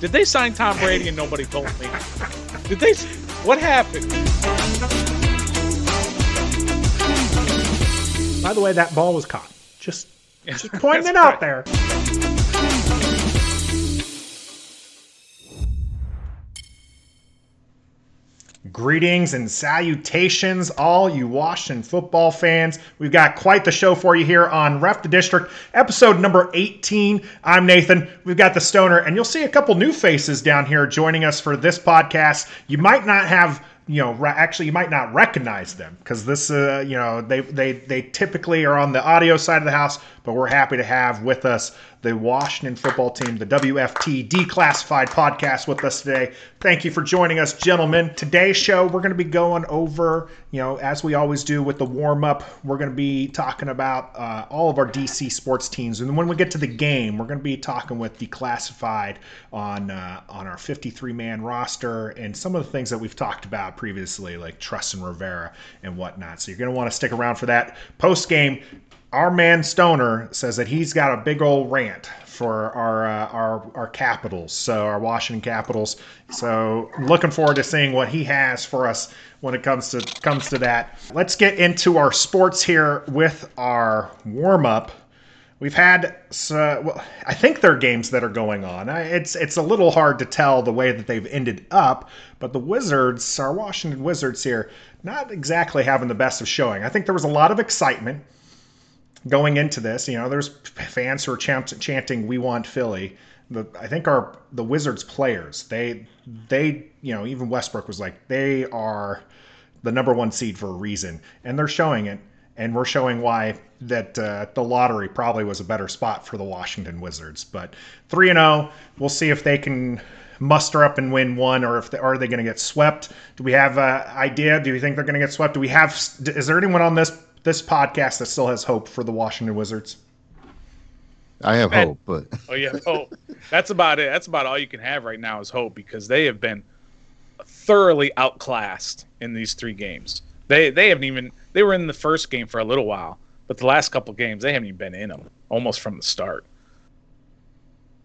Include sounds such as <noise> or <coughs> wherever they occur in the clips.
Did they sign Tom Brady and nobody told me? Did they? What happened? By the way, that ball was caught. Just, <laughs> just pointing it out there. Greetings and salutations, all you Washington football fans. We've got quite the show for you here on Ref the District, episode number 18. I'm Nathan. We've got the Stoner, and you'll see a couple new faces down here joining us for this podcast. You might not have you know actually you might not recognize them because this uh, you know they they they typically are on the audio side of the house but we're happy to have with us the Washington football team, the WFT Declassified podcast with us today. Thank you for joining us, gentlemen. Today's show, we're going to be going over, you know, as we always do with the warm up, we're going to be talking about uh, all of our DC sports teams. And when we get to the game, we're going to be talking with Declassified on, uh, on our 53 man roster and some of the things that we've talked about previously, like Trustin Rivera and whatnot. So you're going to want to stick around for that. Post game, our man Stoner says that he's got a big old rant for our uh, our our Capitals, so our Washington Capitals. So looking forward to seeing what he has for us when it comes to comes to that. Let's get into our sports here with our warm up. We've had, uh, well, I think there are games that are going on. It's it's a little hard to tell the way that they've ended up, but the Wizards, our Washington Wizards here, not exactly having the best of showing. I think there was a lot of excitement going into this, you know, there's fans who are chant- chanting "We want Philly." The, I think our the Wizards players, they they you know even Westbrook was like they are the number one seed for a reason, and they're showing it, and we're showing why that uh, the lottery probably was a better spot for the Washington Wizards. But three and zero, oh, we'll see if they can muster up and win one, or if they, are they going to get swept? Do we have an idea? Do you think they're going to get swept? Do we have? Is there anyone on this this podcast that still has hope for the Washington Wizards? I have Man. hope, but oh yeah, hope. That's about it. That's about all you can have right now is hope because they have been thoroughly outclassed in these three games. They they haven't even they were in the first game for a little while, but the last couple games they haven't even been in them almost from the start.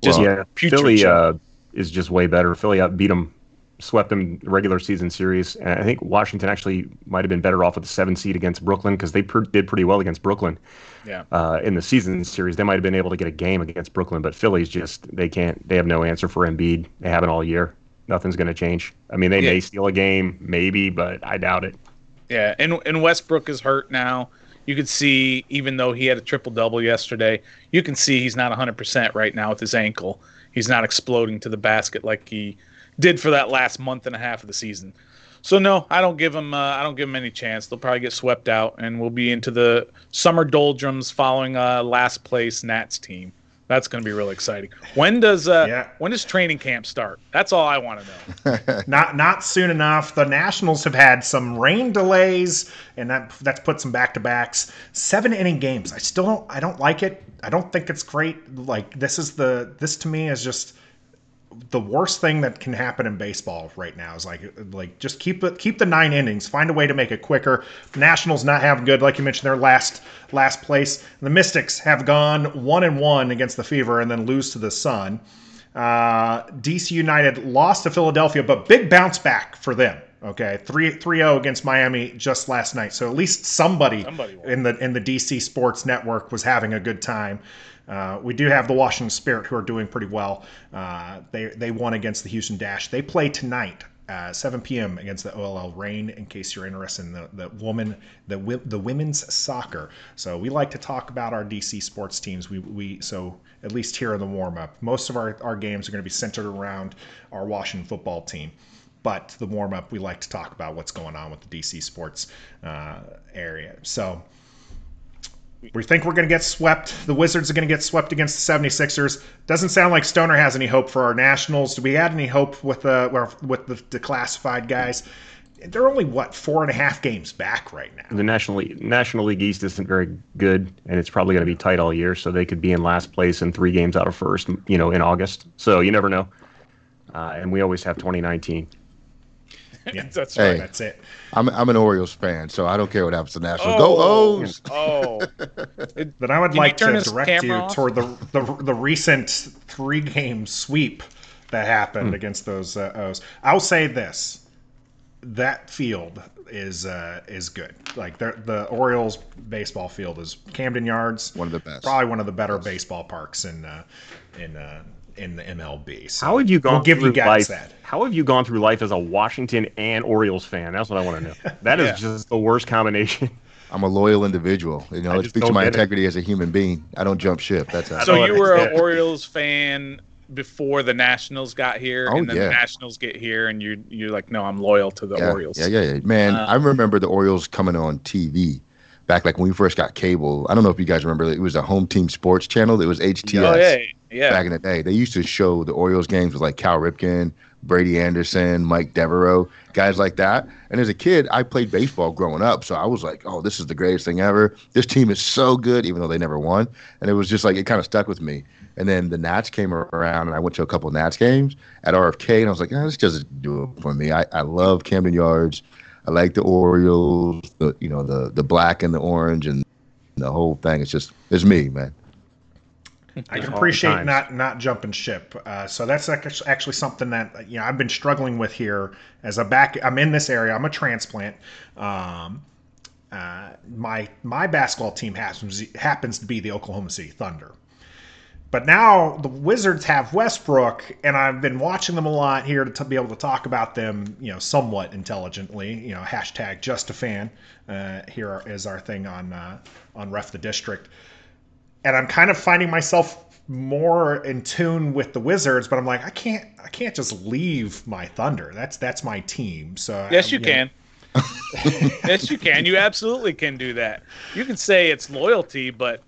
Just well, yeah, Philly uh, is just way better. Philly out beat them swept them regular season series. And I think Washington actually might have been better off with the seven seed against Brooklyn because they per- did pretty well against Brooklyn. Yeah. Uh, in the season series, they might have been able to get a game against Brooklyn, but Philly's just they can't. They have no answer for Embiid. They haven't all year. Nothing's going to change. I mean, they yeah. may steal a game, maybe, but I doubt it. Yeah, and and Westbrook is hurt now. You could see, even though he had a triple double yesterday, you can see he's not 100% right now with his ankle. He's not exploding to the basket like he did for that last month and a half of the season. So no, I don't give them. Uh, I don't give them any chance. They'll probably get swept out, and we'll be into the summer doldrums following uh, last place Nats team. That's going to be really exciting. When does uh, yeah. when does training camp start? That's all I want to know. <laughs> not not soon enough. The Nationals have had some rain delays, and that that's put some back to backs. Seven inning games. I still don't. I don't like it. I don't think it's great. Like this is the this to me is just the worst thing that can happen in baseball right now is like like just keep it keep the nine innings. Find a way to make it quicker. The nationals not having good like you mentioned their last last place. The mystics have gone one and one against the fever and then lose to the sun. Uh, dc united lost to philadelphia but big bounce back for them okay? 3 3-0 against miami just last night. So at least somebody, somebody in the in the dc sports network was having a good time uh, we do have the Washington Spirit who are doing pretty well. Uh, they they won against the Houston Dash. They play tonight. Uh, 7 p.m. against the OL Reign. In case you're interested in the, the woman, the the women's soccer. So we like to talk about our DC sports teams. We we so at least here in the warm up, most of our, our games are going to be centered around our Washington football team but the warm up we like to talk about what's going on with the DC sports uh, area. So we think we're going to get swept. The Wizards are going to get swept against the 76ers. Doesn't sound like Stoner has any hope for our Nationals. Do we have any hope with the with the declassified guys? They're only what four and a half games back right now. The National League, National League East isn't very good, and it's probably going to be tight all year. So they could be in last place and three games out of first, you know, in August. So you never know. Uh, and we always have 2019. <laughs> Yeah, that's right. Hey, that's it. I'm I'm an Orioles fan, so I don't care what happens to Nationals. Oh, Go O's! Oh, <laughs> but I would like to direct you on? toward the, the the recent three game sweep that happened mm. against those uh, O's. I'll say this: that field is uh, is good. Like the Orioles baseball field is Camden Yards, one of the best, probably one of the better baseball parks in uh, in uh, in the MLB. So how have you gone we'll give you guys life, that. How have you gone through life as a Washington and Orioles fan? That's what I want to know. <laughs> That is yeah. just the worst combination. <laughs> I'm a loyal individual. You know, it speaks to my integrity it. as a human being. I don't jump ship. That's how. <laughs> So you were an Orioles fan before the Nationals got here, oh, and then yeah. the Nationals get here, and you you're like, no, I'm loyal to the yeah, Orioles. Yeah, yeah, yeah. Man, uh, I remember the Orioles coming on TV back like when we first got cable. I don't know if you guys remember. It was a home team sports channel. It was HTS. Oh, yeah, yeah. Back in the day, they used to show the Orioles games with like Cal Ripken, Brady Anderson, Mike Devereaux, guys like that. And as a kid, I played baseball growing up, so I was like, "Oh, this is the greatest thing ever. This team is so good," even though they never won. And it was just like it kind of stuck with me. And then the Nats came around, and I went to a couple of Nats games at RFK, and I was like, oh, "This doesn't do it for me." I, I love Camden Yards. I like the Orioles, the you know the the black and the orange and the whole thing. It's just it's me, man. I can appreciate not not jumping ship. Uh, so that's actually something that you know I've been struggling with here as a back. I'm in this area. I'm a transplant. Um, uh, my my basketball team happens happens to be the Oklahoma City Thunder. But now the Wizards have Westbrook, and I've been watching them a lot here to, be able to talk about them, you know, somewhat intelligently. You know, hashtag just a fan. Uh, here is our thing on uh, on Ref the District and I'm kind of finding myself more in tune with the Wizards, but I'm like, I can't, I can't just leave my Thunder. That's that's my team. So yes, you, you can. <laughs> yes, you can. You absolutely can do that. You can say it's loyalty, but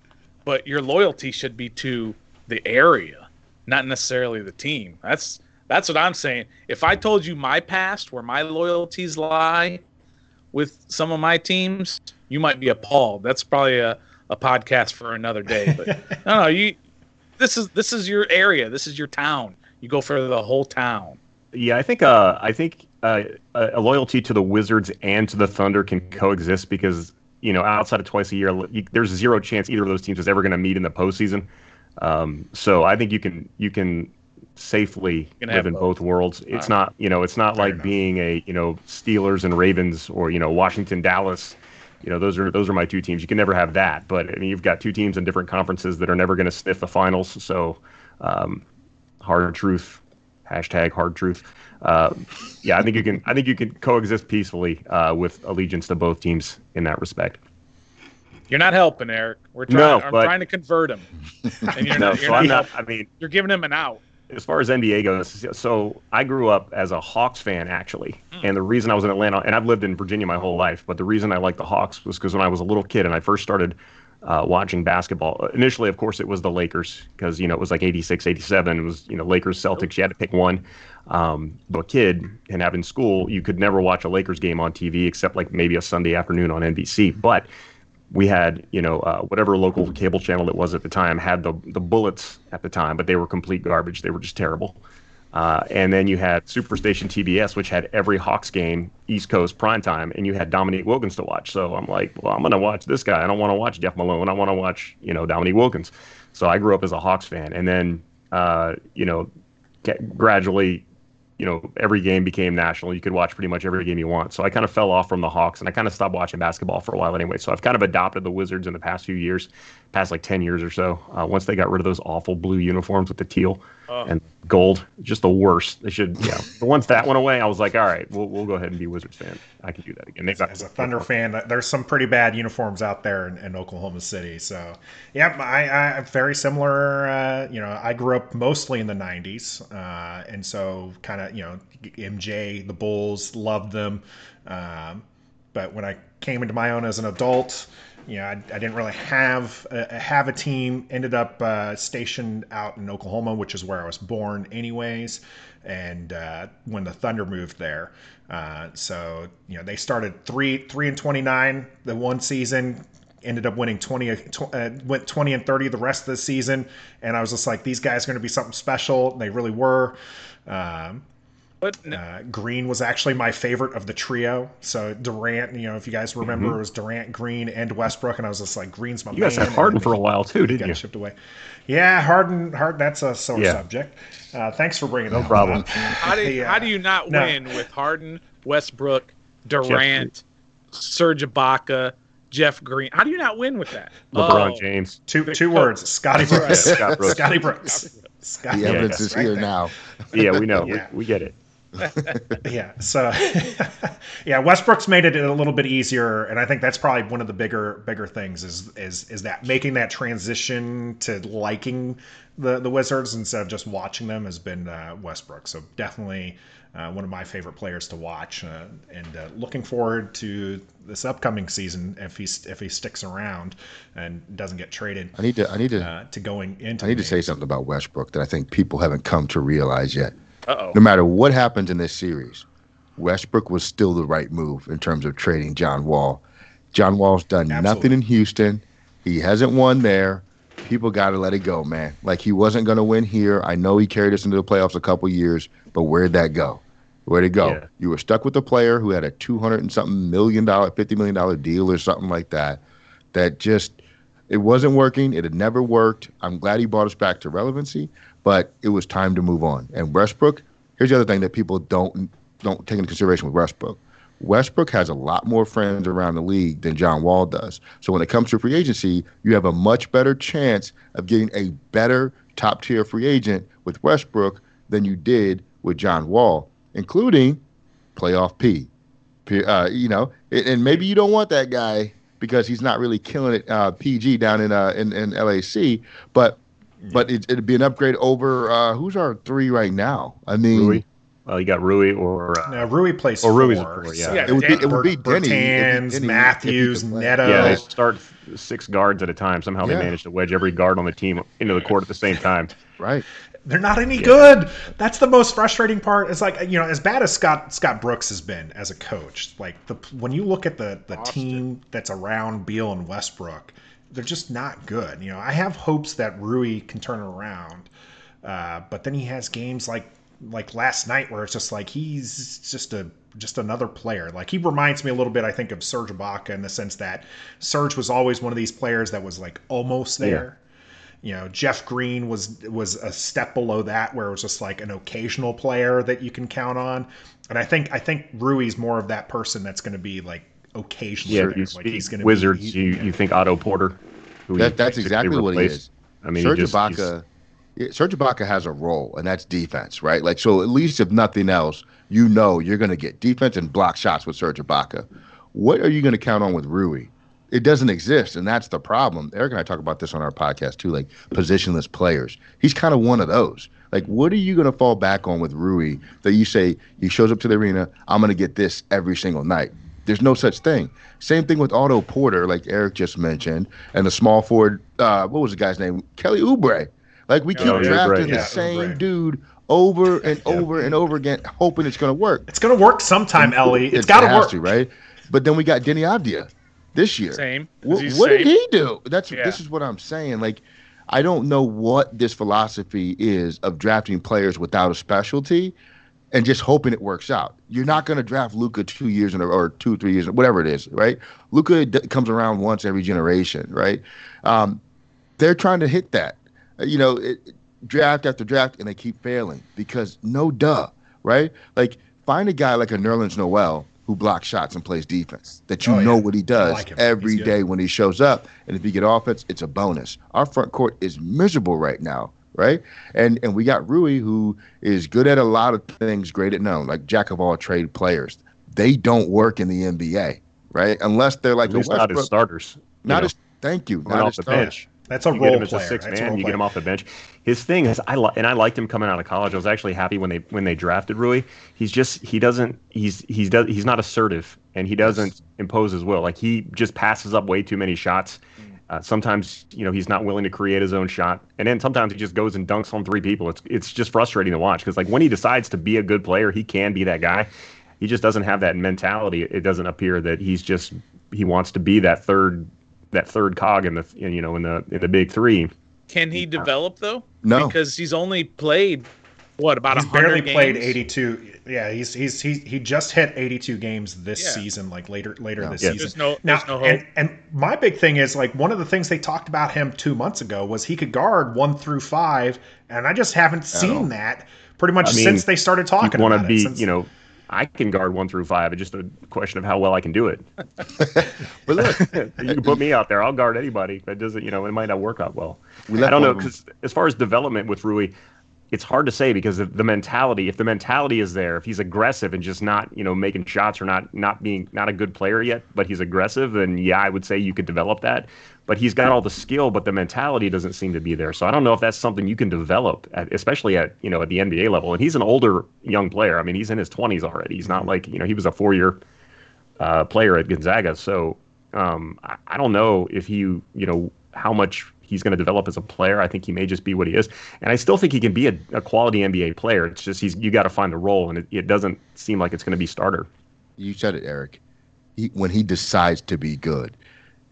but your loyalty should be to the area, not necessarily the team. That's that's what I'm saying. If I told you my past, where my loyalties lie with some of my teams, you might be appalled. That's probably a a podcast for another day. But <laughs> no, no, you. This is this is your area. This is your town. You go for the whole town. Yeah, I think uh, I think uh, a loyalty to the Wizards and to the Thunder can coexist because you know outside of twice a year, you, there's zero chance either of those teams is ever going to meet in the postseason. Um, so I think you can you can safely live in both, both worlds. It's right. not you know it's not Fair like enough. being a you know Steelers and Ravens or you know Washington Dallas you know those are those are my two teams. You can never have that, but I mean you've got two teams in different conferences that are never going to sniff the finals. So um, hard truth, hashtag hard truth. Uh, yeah, I think you can. I think you can coexist peacefully uh, with allegiance to both teams in that respect. You're not helping, Eric. We're trying. No, I'm but, trying to convert him. And you're <laughs> no, not, you're so not, not I mean, you're giving him an out as far as NBA goes, so I grew up as a Hawks fan actually, mm. and the reason I was in Atlanta, and I've lived in Virginia my whole life, but the reason I liked the Hawks was because when I was a little kid and I first started uh, watching basketball, initially, of course, it was the Lakers because you know it was like 86, 87. It was you know Lakers, Celtics. You had to pick one. Um, but a kid and having school, you could never watch a Lakers game on TV except like maybe a Sunday afternoon on NBC. But we had, you know, uh, whatever local cable channel it was at the time had the the Bullets at the time, but they were complete garbage. They were just terrible. Uh, and then you had Superstation TBS, which had every Hawks game East Coast prime time, and you had Dominique Wilkins to watch. So I'm like, well, I'm to watch this guy. I don't want to watch Jeff Malone. I want to watch, you know, Dominique Wilkins. So I grew up as a Hawks fan, and then, uh, you know, gradually you know, every game became national. You could watch pretty much every game you want. So I kind of fell off from the Hawks and I kind of stopped watching basketball for a while anyway. So I've kind of adopted the Wizards in the past few years, past like 10 years or so. Uh, once they got rid of those awful blue uniforms with the teal oh. and gold, just the worst. They should, yeah. but once that went away, I was like, all right, we'll, we'll go ahead and be Wizards fan. I can do that again. As, as a Thunder fan, there's some pretty bad uniforms out there in, in Oklahoma City. So, yeah, I, I very similar. Uh, you know, I grew up mostly in the 90s. Uh, and so kind of, you know, MJ, the Bulls, loved them. Um, but when I came into my own as an adult, you know, I, I didn't really have a, have a team. Ended up uh, stationed out in Oklahoma, which is where I was born, anyways. And uh, when the Thunder moved there, uh, so you know they started three three and twenty nine the one season. Ended up winning 20, uh, went 20 and 30 the rest of the season. And I was just like, these guys are going to be something special. And they really were. Um, Uh, Green was actually my favorite of the trio. So Durant, you know, if you guys remember, mm-hmm. it was Durant, Green, and Westbrook, and I was just like, Green's my. You guys had Harden for a while too, didn't you? Shipped away. Yeah, Harden. Harden. That's a sore yeah. subject. Uh, thanks for bringing. No problem. <laughs> How do you, how do you not no. win with Harden, Westbrook, Durant, Serge Ibaka? Jeff Green. How do you not win with that? LeBron oh. James. Two two words. <laughs> Scotty Brooks. Scott Brooks. Scotty Brooks. Scotty the evidence is right here there. now. Yeah, we know. <laughs> Yeah. We, we get it. <laughs> yeah. So, <laughs> yeah, Westbrook's made it a little bit easier, and I think that's probably one of the bigger bigger things is is is that making that transition to liking the the Wizards instead of just watching them has been uh, Westbrook. So definitely uh, one of my favorite players to watch, uh, and uh, looking forward to this upcoming season if he if he sticks around and doesn't get traded. I need to I need to uh, to going into. I need to say something about Westbrook that I think people haven't come to realize yet. Uh-oh. No matter what happens in this series, Westbrook was still the right move in terms of trading John Wall. John Wall's done Absolutely. nothing in Houston. He hasn't won there. People got to let it go, man. Like he wasn't going to win here. I know he carried us into the playoffs a couple years, but where'd that go? Where'd it go? Yeah. You were stuck with a player who had a two hundred and something million dollar, fifty million dollar deal or something like that. That just it wasn't working. It had never worked. I'm glad he brought us back to relevancy, but it was time to move on. And Westbrook, here's the other thing that people don't don't take into consideration with Westbrook. Westbrook has a lot more friends around the league than John Wall does. So when it comes to free agency, you have a much better chance of getting a better top tier free agent with Westbrook than you did with John Wall, including playoff P. Uh, you know, and maybe you don't want that guy because he's not really killing it uh, PG down in, uh, in in LAC, but but it, would be an upgrade over uh, who's our three right now. I mean, Rui. Well, you got Rui or uh, no, Rui plays or Rui's four, yeah. yeah. It would be it would be Deni, Bertans, Denny Matthews, Neto. Yeah, they start six guards at a time. Somehow yeah. they manage to wedge every guard on the team into the court at the same time. <laughs> right. They're not any yeah. good. That's the most frustrating part. It's like you know, as bad as Scott Scott Brooks has been as a coach, like the when you look at the the team that's around Beal and Westbrook, they're just not good. You know, I have hopes that Rui can turn around, uh, but then he has games like like last night where it's just like he's just a just another player. Like he reminds me a little bit, I think, of Serge Ibaka in the sense that Serge was always one of these players that was like almost there. Yeah. You know, Jeff Green was was a step below that, where it was just like an occasional player that you can count on. And I think I think Rui's more of that person that's going to be like occasionally. Yeah, you like he's gonna Wizards. Be, you yeah. you think Otto Porter? That, that's exactly what he is. I mean, Serge just, Ibaka. Serge Ibaka has a role, and that's defense, right? Like, so at least if nothing else, you know you're going to get defense and block shots with Serge Ibaka. What are you going to count on with Rui? It doesn't exist, and that's the problem. Eric and I talk about this on our podcast too, like positionless players. He's kind of one of those. Like, what are you going to fall back on with Rui that you say he shows up to the arena? I'm going to get this every single night. There's no such thing. Same thing with Otto Porter, like Eric just mentioned, and the small forward. Uh, what was the guy's name? Kelly Oubre. Like we keep oh, drafting the yeah, same Oubre. dude over and over and over again, hoping it's going to work. It's going to work sometime, Ellie. it's, it's got to work, to, right? But then we got Deni Avdija this year. Same. what did he do? That's yeah. this is what I'm saying. Like, I don't know what this philosophy is of drafting players without a specialty and just hoping it works out. You're not going to draft Luka two years in a, or two, three years, whatever it is, right? Luka d- comes around once every generation, right? Um, they're trying to hit that, uh, you know, it, draft after draft, and they keep failing because no duh, right? Like find a guy like a Nerlens Noel who blocks shots and plays defense that you oh, know yeah. what he does like every day when he shows up, and if you get offense, it's a bonus. Our front court is miserable right now right? And and we got Rui, who is good at a lot of things, great at none, like jack of all trade players. They don't work in the NBA, right? Unless they're like at least not as starters. Not know, as thank you, not off the bench. That's a you role get him player. as a six That's man. You get him off the bench. His thing is, I li- and I liked him coming out of college. I was actually happy when they when they drafted Rui. He's just he doesn't he's he's does he's not assertive and he doesn't yes. impose his will. Like he just passes up way too many shots. Uh, sometimes you know he's not willing to create his own shot, and then sometimes he just goes and dunks on three people. It's it's just frustrating to watch because like when he decides to be a good player, he can be that guy. He just doesn't have that mentality. It doesn't appear that he's just he wants to be that third that third cog in the you know in the in the big three. Can he develop though? No, because he's only played what about he's barely games? played 82 yeah he's he's he, he just hit 82 games this yeah. season like later later yeah. this yeah. season no, now no and, and my big thing is like one of the things they talked about him two months ago was he could guard one through five and i just haven't seen that pretty much I mean, since they started talking you want to be since, you know I can guard one through five. It's just a question of how well I can do it. <laughs> <laughs> but look, you can put me out there. I'll guard anybody. That doesn't, you know, it might not work out well. We I don't know because as far as development with Rui, it's hard to say because the mentality. If the mentality is there if he's aggressive and just not you know making shots or not not being not a good player yet but he's aggressive then yeah i would say you could develop that. But he's got all the skill but the mentality doesn't seem to be there. So i don't know if that's something you can develop at, especially at you know at the nba level. And he's an older young player. I mean he's in his 20s already. He's not like you know he was a four year uh, player at gonzaga. So um, I, I don't know if he you know how much he's going to develop as a player. I think he may just be what he is, and I still think he can be a, a quality NBA player. It's just he's you got to find a role, and it, it doesn't seem like it's going to be starter. You said it, Eric. He, when he decides to be good,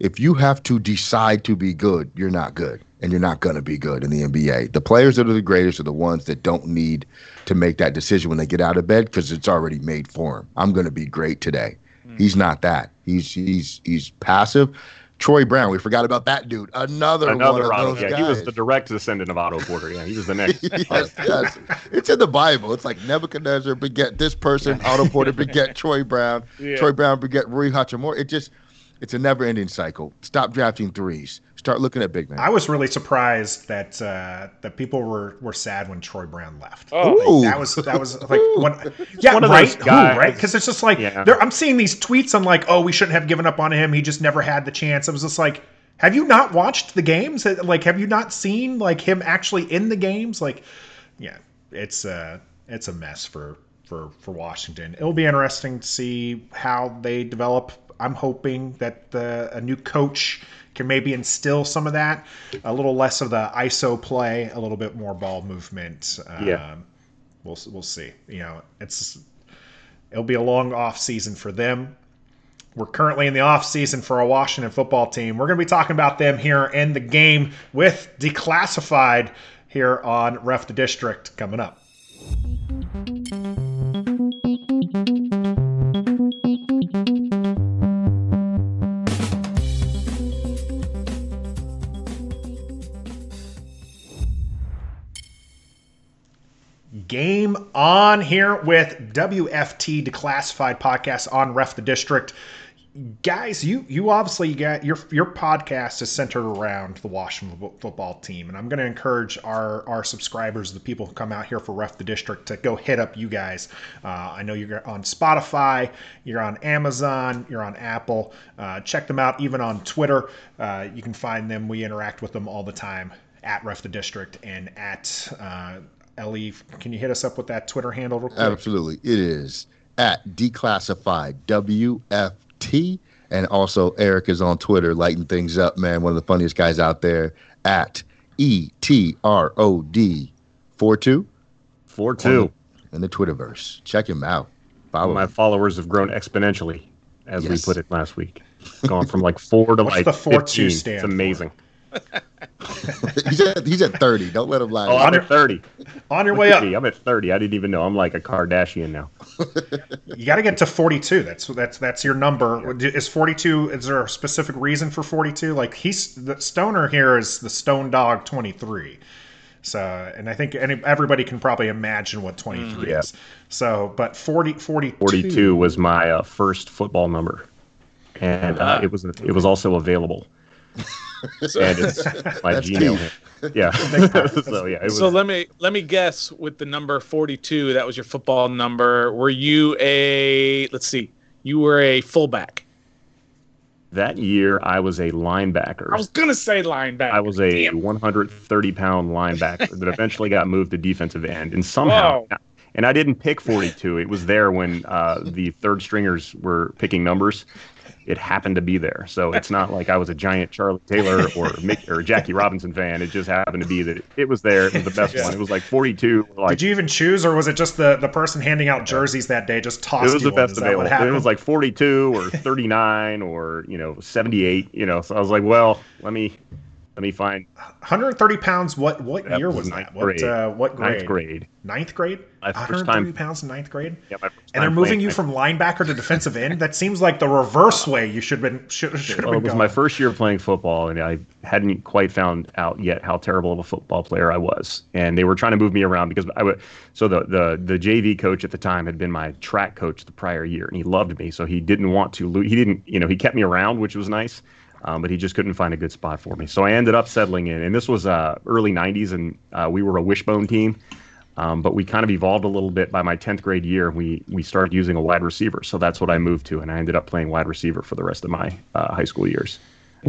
if you have to decide to be good, you're not good, and you're not going to be good in the NBA. The players that are the greatest are the ones that don't need to make that decision when they get out of bed because it's already made for them. I'm going to be great today. Mm. He's not that. He's he's he's passive Troy Brown. We forgot about that dude. Another, Another one Otto, yeah, guys. he was the direct descendant of Otto Porter. Yeah, he was the <laughs> next. yes, yes. It's in the Bible. It's like Nebuchadnezzar beget this person, Otto Porter <laughs> beget Troy Brown, yeah. Troy Brown beget Rui Hachimura. It just, it's a never-ending cycle. Stop drafting threes. Start looking at big men. I was really surprised that uh, that people were, were sad when Troy Brown left. Oh, like, that was that was like one, Yeah, One right, Who, right? Because it's just like yeah. I'm seeing these tweets. I'm like, oh, we shouldn't have given up on him. He just never had the chance. I was just like, have you not watched the games? Like, have you not seen like him actually in the games? Like, yeah, it's uh, it's a mess for for for Washington. It'll be interesting to see how they develop. I'm hoping that the, a new coach can maybe instill some of that, a little less of the ISO play, a little bit more ball movement. Yeah. Um, we'll we'll see. You know, it's it'll be a long off season for them. We're currently in the off season for a Washington football team. We're going to be talking about them here in the game with Declassified here on Ref the District coming up. Game on here with WFT Declassified Podcast on Ref the District. Guys, you you obviously got your your podcast is centered around the Washington football team, and I'm going to encourage our our subscribers, the people who come out here for Ref the District, to go hit up you guys. Uh, I know you're on Spotify, you're on Amazon, you're on Apple. Uh, check them out, even on Twitter. Uh, you can find them. We interact with them all the time at Ref the District and at uh, Ellie, can you hit us up with that Twitter handle real quick? Absolutely. It is at declassified WFT. And also, Eric is on Twitter lighting things up, man. One of the funniest guys out there at E T R O D 42. 42. In the Twitterverse. Check him out. Follow My him. followers have grown exponentially, as yes. we put it last week. Gone from like four to <laughs> What's like the 15. It's amazing. <laughs> he's at he's at thirty. Don't let him lie. Oh, I'm at thirty. On your way up. I'm at thirty. I didn't even know. I'm like a Kardashian now. <laughs> you got to get to forty-two. That's that's that's your number. Yeah. Is forty-two? Is there a specific reason for forty-two? Like he's the stoner here is the Stone Dog twenty-three. So, and I think any, everybody can probably imagine what 23 mm, yeah. is. So, but 40, 42. 42 was my uh, first football number. And uh, it was it was also available <laughs> so, and it's <laughs> my Gmail. Yeah. <laughs> so yeah. Was... So let me let me guess with the number forty two. That was your football number. Were you a? Let's see. You were a fullback. That year, I was a linebacker. I was gonna say linebacker. I was a Damn. 130 pound linebacker that eventually got moved to defensive end, and somehow. Whoa. And I didn't pick 42. It was there when uh, the third stringers were picking numbers, it happened to be there. So it's not like I was a giant Charley Taylor or Mick or Jackie Robinson fan. It just happened to be that it was there. It was the best yeah. one. It was like 42. Like, Did you even choose, or was it just the, the person handing out jerseys that day just tossed? It was the best available. It was like 42 or 39 or you know 78. You know, so I was like, well, let me Let me find 130 pounds. What what year was, was that? What uh, what grade? Ninth grade. Ninth grade. My 130 pounds in ninth grade. Yeah, my first and they're moving you from linebacker to defensive end. That seems like the reverse way you should have been. Should, should have well, it was going. my first year playing football, and I hadn't quite found out yet how terrible of a football player I was. And they were trying to move me around because I would. So the the the JV coach at the time had been my track coach the prior year, and he loved me, so he didn't want to. lose. He didn't. You know, he kept me around, which was nice um, but he just couldn't find a good spot for me. So I ended up settling in, and this was uh, early '90s, and uh, we were a wishbone team. Um, but we kind of evolved a little bit by my 10th grade year. We we started using a wide receiver, so that's what I moved to, and I ended up playing wide receiver for the rest of my uh, high school years.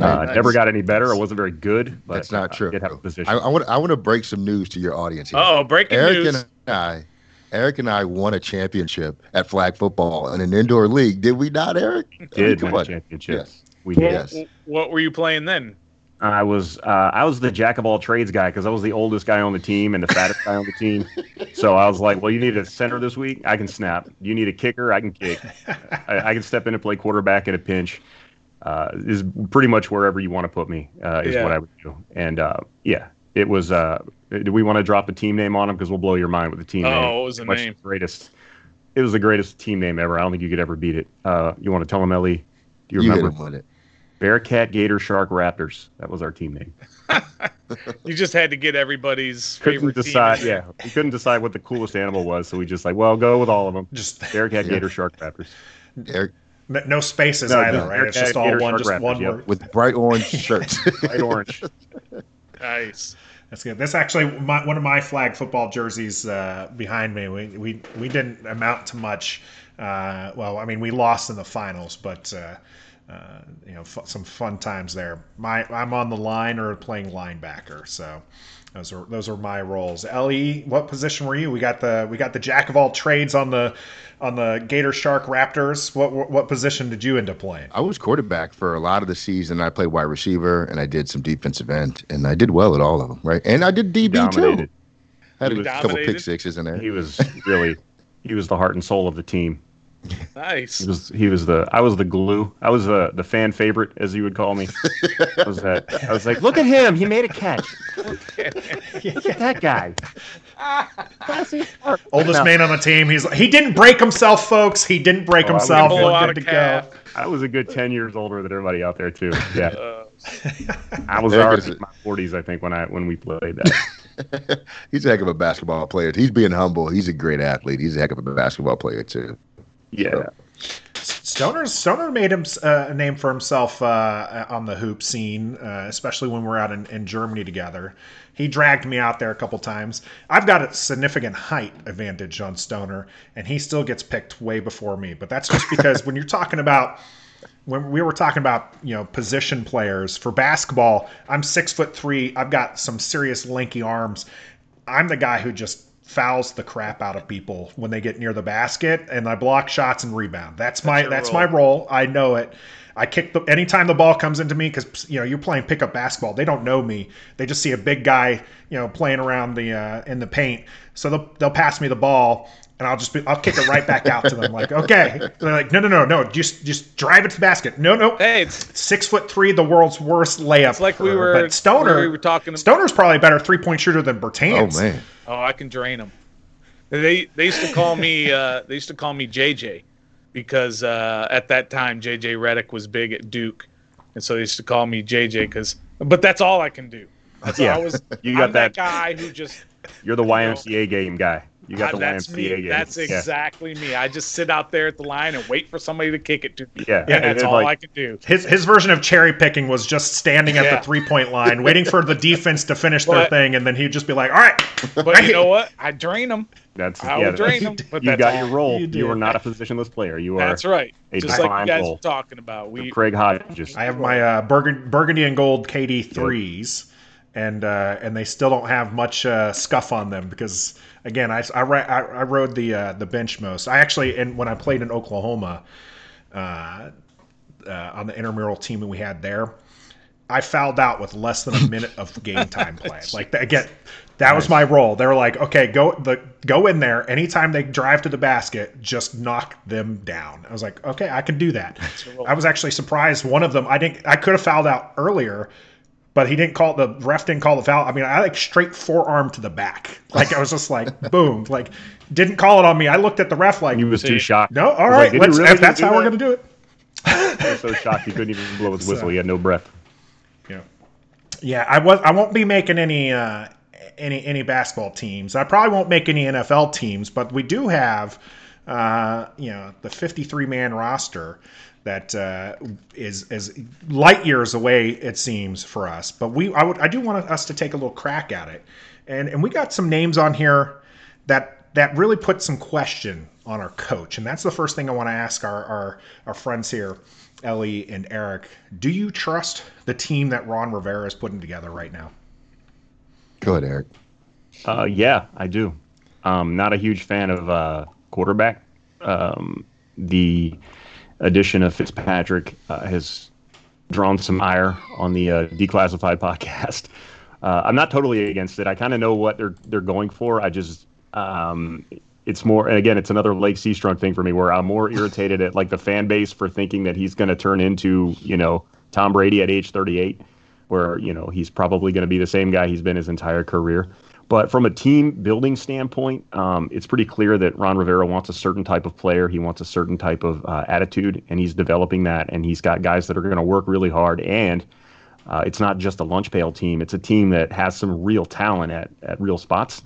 Uh, never got any better. I wasn't very good, but that's not true. I have a position. I, I, want I want to break some news to your audience. Here. Oh, breaking news! Eric news! And I, Eric and I won a championship at flag football in an indoor league. Did we not, Eric? Did win a championship. Yes. We what, yes. What were you playing then? I was uh, I was the jack of all trades guy because I was the oldest guy on the team and the fattest guy on the team. <laughs> So I was like, well, you need a center this week. I can snap. You need a kicker. I can kick. <laughs> I, I can step in and play quarterback in a pinch. Uh, is pretty much wherever you want to put me uh, is yeah. what I would do. And uh, yeah, it was. Uh, do we want to drop a team name on him because we'll blow your mind with the team oh, name? Oh, what was the name? Greatest. It was the greatest team name ever. I don't think you could ever beat it. Uh, you want to tell him, Ellie? Do you, you remember? it. Bearcat, Gator, Shark, Raptors. That was our team name. <laughs> you just had to get everybody's couldn't favorite decide. Yeah, we couldn't decide what the coolest animal was, so we just like, well, go with all of them. Just Bearcat. <laughs> Gator, Shark, Raptors. Eric, no spaces no, either, right? it's just all Gator, one, just Raptors, one yep. word with bright orange <laughs> shirts. bright orange. nice. That's good. That's actually my, one of my flag football jerseys uh, behind me. We, we we didn't amount to much. Uh, well, I mean, we lost in the finals, but uh, uh, you know, f- some fun times there. My I'm on the line or playing linebacker, so those are those are my roles. Le, what position were you? We got the we got the jack of all trades on the on the Gator Shark Raptors. What what position did you end up playing? I was quarterback for a lot of the season. I played wide receiver and I did some defensive end, and I did well at all of them. Right, and I did DB too. I had a couple pick sixes in there. He was really he was the heart and soul of the team. <laughs> Nice. He was he was the I was the glue. I was the the fan favorite, as you would call me. I was that I was like, look at him, he made a catch. look at that guy. <laughs> Oldest man on the team. He's he didn't break himself, folks. He didn't break oh, himself. We're good to go. I was a good ten years older than everybody out there too. <laughs> Yeah. Uh, I was already in my forties, I think, when I when we played that. he's a heck of a basketball player. He's being humble. He's a great athlete. He's a heck of a basketball player too. Yeah. Stoner Stoner made him uh, a name for himself uh, on the hoop scene, uh, especially when we are out in, in, Germany together. He dragged me out there a couple times. I've got a significant height advantage on Stoner, and he still gets picked way before me. But that's just because when you're talking about when we were talking about you know position players for basketball, I'm six foot three. I've got some serious lanky arms. I'm the guy who just fouls the crap out of people when they get near the basket, and I block shots and rebound. That's, that's my that's role. my role. I know it. I kick the anytime the ball comes into me because you know you're playing pickup basketball. They don't know me. They just see a big guy you know playing around the uh, in the paint. So they'll they'll pass me the ball and I'll just be I'll kick it right back out to them. Like okay, they're like no no no no just just drive it to the basket. No no. Hey, it's six foot three, the world's worst layup. It's like we were. But Stoner, we were talking. Stoner's probably a better three point shooter than Bertans. Oh man. Oh, I can drain them. They they used to call me <laughs> uh, they used to call me JJ because uh, at that time JJ Redick was big at Duke, and so they used to call me JJ because. But that's all I can do. That's yeah, I was. <laughs> You got that, that, guy who just. You're the YMCA know, game guy. You got the that's YMCA me. game. That's exactly me. I just sit out there at the line and wait for somebody to kick it to me. Yeah, yeah, that's all like, I can do. His his version of cherry picking was just standing at yeah. the three point line, waiting for the defense to finish but, their thing, and then he'd just be like, "All right." But right. <laughs> you know what? I drain them. That's I yeah, drain them. But you got your role. You, you, are not a positionless player. You are. That's right. Just like you guys role. were talking about. We Craig Hodges. I have my uh, burgundy, burgundy and gold KD threes. Yep and uh, and they still don't have much uh, scuff on them because again I, I, I rode the uh, the bench most. I actually and when I played in Oklahoma uh, uh, on the intramural team that we had there, I fouled out with less than a <laughs> minute of game time play. Like again, that nice. was my role. They were like, okay, go the go in there. Anytime they drive to the basket, just knock them down. I was like, okay, I can do that. I was actually surprised. One of them, I didn't. I could have fouled out earlier but he didn't call the ref didn't call the foul. I mean, I like straight forearm to the back. Like I was just like <laughs> boom, like didn't call it on me. I looked at the ref like he was too shocked. No, all right, like, let's, really if that's how that? we're gonna do it. <laughs> he was so shocked he couldn't even blow his <laughs> whistle. So, he had no breath. Yeah, yeah. I was. I won't be making any uh, any any basketball teams. I probably won't make any NFL teams, but we do have uh, you know the 53 man roster that uh, is is light years away it seems for us. But we I would I do want us to take a little crack at it, and and we got some names on here that that really put some question on our coach, and that's the first thing I want to ask our our, our friends here. Ellie and Eric, do you trust the team that Ron Rivera is putting together right now? Go ahead, Eric. Uh, yeah, I do. I'm not a huge fan of uh, quarterback. Um, the addition of Fitzpatrick uh, has drawn some ire on the uh, declassified <laughs> podcast. Uh, I'm not totally against it. I kind of know what they're they're going for. I just um, it's more and again it's another Lache Seastrunk thing for me where I'm more irritated at like the fan base for thinking that he's going to turn into you know Tom Brady at age 38, where you know he's probably going to be the same guy he's been his entire career. But from a team building standpoint, um, it's pretty clear that Ron Rivera wants a certain type of player. He wants a certain type of uh, attitude, and he's developing that. And he's got guys that are going to work really hard. And uh, it's not just a lunch pail team; it's a team that has some real talent at at real spots.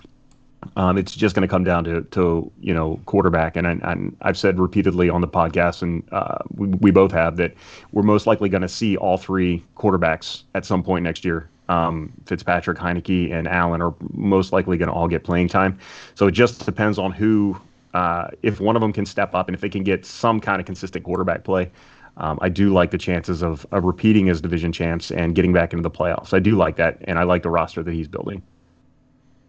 Um, it's just going to come down to to you know quarterback, and, and I've said repeatedly on the podcast, and uh, we, we both have that we're most likely going to see all three quarterbacks at some point next year um, Fitzpatrick, Heinicke, and Allen are most likely going to all get playing time. So it just depends on who, uh, if one of them can step up and if they can get some kind of consistent quarterback play. Um, I do like the chances of, of repeating as division champs and getting back into the playoffs. I do like that, and I like the roster that he's building.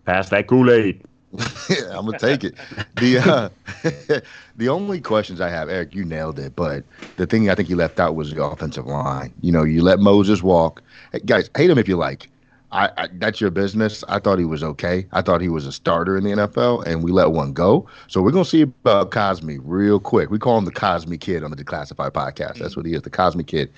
Pass that Kool Aid. <laughs> yeah, I'm gonna take it. The uh, <laughs> the only questions I have, Eric, you nailed it. But the thing I think you left out was the offensive line. You know, you let Moses walk. Hey, guys, hate him if you like. I, I, that's your business. I thought he was okay. I thought he was a starter in the NFL, and we let one go. So we're gonna see about Cosmi real quick. We call him the Cosmi Kid on the Declassified podcast. That's what he is, the Cosmi Kid.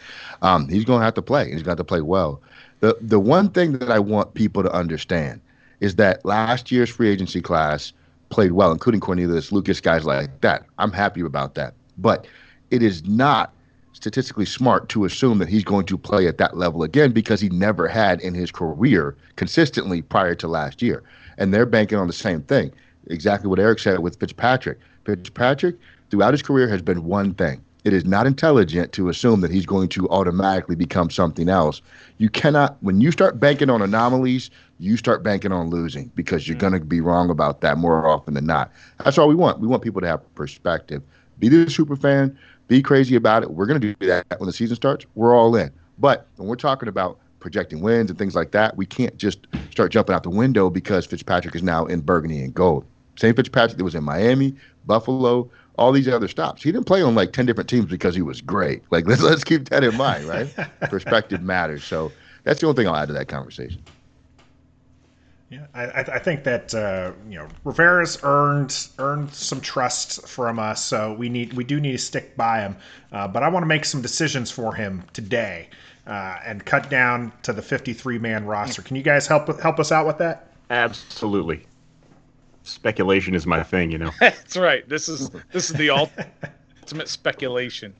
Um, he's gonna have to play, and he's have to play well. The the one thing that I want people to understand is that last year's free agency class played well, including Cornelius Lucas, guys like that. I'm happy about that. But it is not statistically smart to assume that he's going to play at that level again because he never had in his career consistently prior to last year. And they're banking on the same thing. Exactly what Eric said with Fitzpatrick. Fitzpatrick, throughout his career, has been one thing it is not intelligent to assume that he's going to automatically become something else. You cannot, when you start banking on anomalies, you start banking on losing because you're mm. going to be wrong about that more often than not. That's all we want. We want people to have perspective. Be the super fan, be crazy about it. We're going to do that when the season starts. We're all in. But when we're talking about projecting wins and things like that, we can't just start jumping out the window because Fitzpatrick is now in burgundy and gold. Same Fitzpatrick that was in Miami, Buffalo, all these other stops. He didn't play on like 10 different teams because he was great. Like, <laughs> let's, let's keep that in mind, right? <laughs> Perspective matters. So that's the only thing I'll add to that conversation. Yeah, I, I think that uh, you know Rivera's earned earned some trust from us, so we need we do need to stick by him. Uh, but I want to make some decisions for him today uh, and cut down to the 53 man roster. Can you guys help help us out with that? Absolutely speculation is my thing, you know. <laughs> That's right. This is this is the <laughs> ultimate speculation.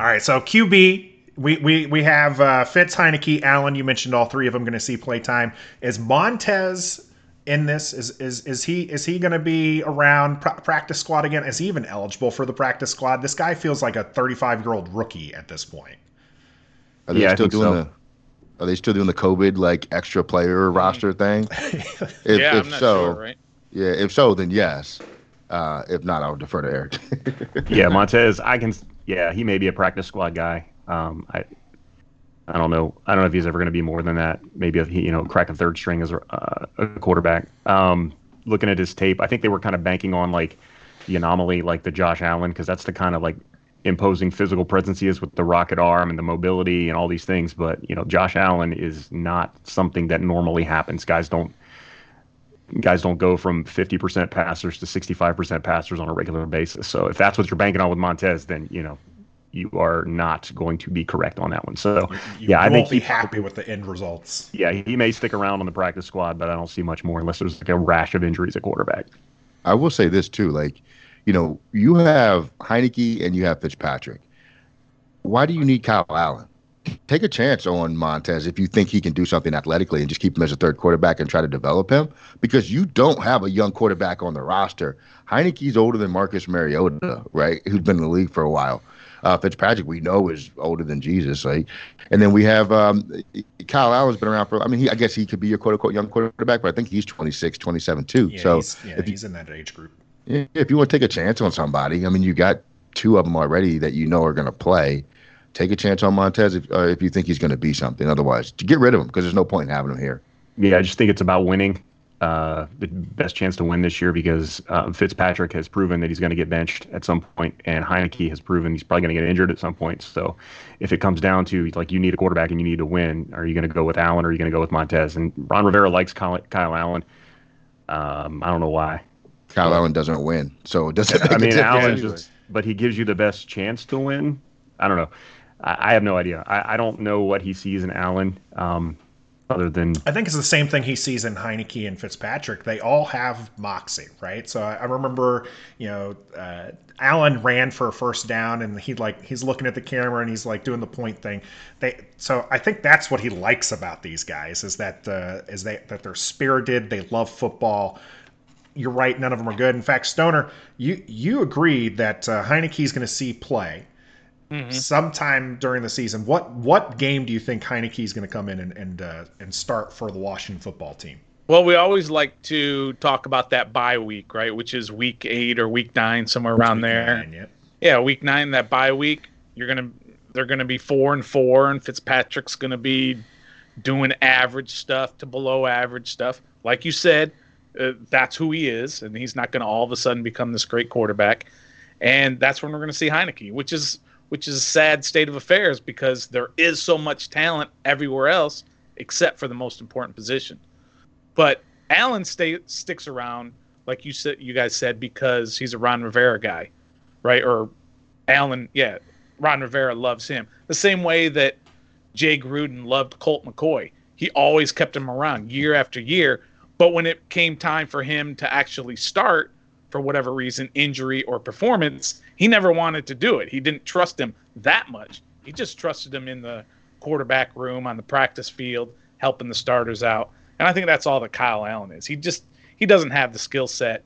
All right, so QB, we we we have uh, Fitz, Heinicke, Allen. You mentioned all three of them going to see play time. Is Montez in this? Is is is he is he going to be around practice squad again? Is he even eligible for the practice squad? This guy feels like a 35 year old rookie at this point. Are they yeah, still doing so. the? Are they still doing the COVID like extra player roster thing? <laughs> if, yeah, if I'm not so, sure, right? Yeah, if so, then yes. Uh, if not, I'll defer to Eric. <laughs> yeah, Montez, I can. Yeah, he may be a practice squad guy. Um, I, I don't know. I don't know if he's ever going to be more than that. Maybe if he, you know, crack a third string as a, uh, a quarterback. Um, looking at his tape, I think they were kind of banking on like the anomaly, like the Josh Allen, because that's the kind of like imposing physical presence he is with the rocket arm and the mobility and all these things. But you know, Josh Allen is not something that normally happens. Guys don't guys don't go from 50% passers to 65% passers on a regular basis. So if that's what you're banking on with Montez, then you know you are not going to be correct on that one. So you, yeah, I think be happy with the end results. Yeah, he may stick around on the practice squad, but I don't see much more unless there's like a rash of injuries at quarterback. I will say this too, like you know, you have Heinicke and you have Fitzpatrick. Why do you need Kyle Allen? Take a chance on Montez if you think he can do something athletically and just keep him as a third quarterback and try to develop him because you don't have a young quarterback on the roster. Heinicke's older than Marcus Mariota, right? Who's been in the league for a while. Uh, Fitzpatrick, we know, is older than Jesus, right? And then we have um, Kyle Allen's been around for. I mean, he, I guess he could be your quote unquote young quarterback, but I think he's 26, 27 too. Yeah, so he's, yeah, he's in that age group. If you want to take a chance on somebody, I mean, you got two of them already that you know are going to play. Take a chance on Montez if, uh, if you think he's going to be something. Otherwise, to get rid of him because there's no point in having him here. Yeah, I just think it's about winning uh, the best chance to win this year because uh, Fitzpatrick has proven that he's going to get benched at some point, and Heinicke has proven he's probably going to get injured at some point. So, if it comes down to like you need a quarterback and you need to win, are you going to go with Allen or are you going to go with Montez? And Ron Rivera likes Kyle, Kyle Allen. Um, I don't know why. Kyle Allen doesn't win, so it doesn't. I mean, Allen just, but he gives you the best chance to win. I don't know. I, I have no idea. I, I, don't know what he sees in Allen. Um, other than I think it's the same thing he sees in Heinicke and Fitzpatrick. They all have moxie, right? So I, I remember, you know, uh, Allen ran for a first down, and he like he's looking at the camera and he's like doing the point thing. They so I think that's what he likes about these guys is that uh, is they that they're spirited, they love football. You're right, none of them are good. In fact, Stoner, you you agreed that uh, Heinicke's going to see play mm-hmm. sometime during the season. What what game do you think Heinicke is going to come in and and, uh, and start for the Washington football team? Well, we always like to talk about that bye week, right? Which is week eight or week nine, somewhere around there. Nine, yeah. yeah, week nine, that bye week. You're gonna they're gonna be four and four, and Fitzpatrick's gonna be doing average stuff to below average stuff. Like you said, uh, that's who he is, and he's not gonna all of a sudden become this great quarterback. And that's when we're gonna see Heinicke, which is which is a sad state of affairs because there is so much talent everywhere else except for the most important position. But Allen stay, sticks around, like you said, you guys said, because he's a Ron Rivera guy, right? Or Allen, yeah, Ron Rivera loves him the same way that Jay Gruden loved Colt McCoy. He always kept him around year after year. But when it came time for him to actually start, for whatever reason, injury or performance, he never wanted to do it. He didn't trust him that much. He just trusted him in the quarterback room, on the practice field, helping the starters out. And I think that's all that Kyle Allen is. He just he doesn't have the skill set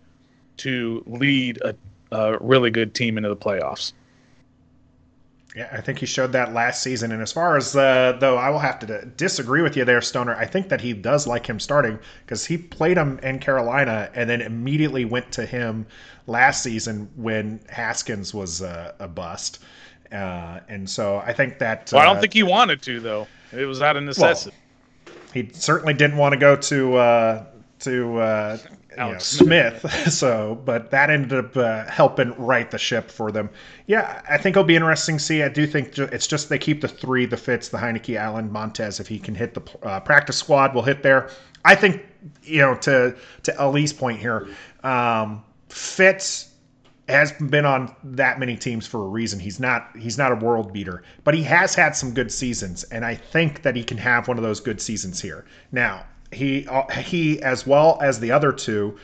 to lead a, a really good team into the playoffs. Yeah, I think he showed that last season. And as far as uh, though, I will have to disagree with you there, Stoner. I think that he does like him starting because he played him in Carolina and then immediately went to him last season when Haskins was uh, a bust. Uh, and so I think that. Well, I don't uh, think he wanted to though. It was out of necessity. Well, he certainly didn't want to go to uh, know, Smith. <laughs> so, but that ended up uh, helping right the ship for them. Yeah, I think it'll be interesting to see. I do think it's just they keep the three, the Fitz, the Heinicke, Allen, Montez. If he can hit the uh, practice squad, will hit there. I think you know to to Ali's point here, um, Fitz has been on that many teams for a reason. He's not he's not a world beater, but he has had some good seasons, and I think that he can have one of those good seasons here. Now, he uh, he as well as the other two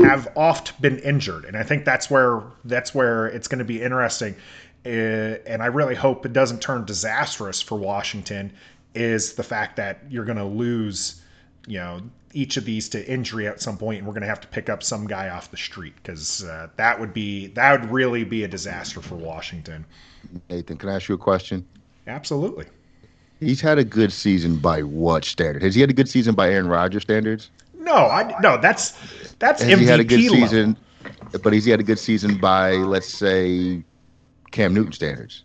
have oft been injured, and I think that's where that's where it's going to be interesting. Uh, and I really hope it doesn't turn disastrous for Washington. Is the fact that you're going to lose, you know, each of these to injury at some point, and we're going to have to pick up some guy off the street because uh, that would be that would really be a disaster for Washington. Nathan, can I ask you a question? Absolutely. He's had a good season by what standard? Has he had a good season by Aaron Rodgers standards? No, I no. That's that's Has MVP he had a good level. season, but he's had a good season by let's say Cam Newton standards.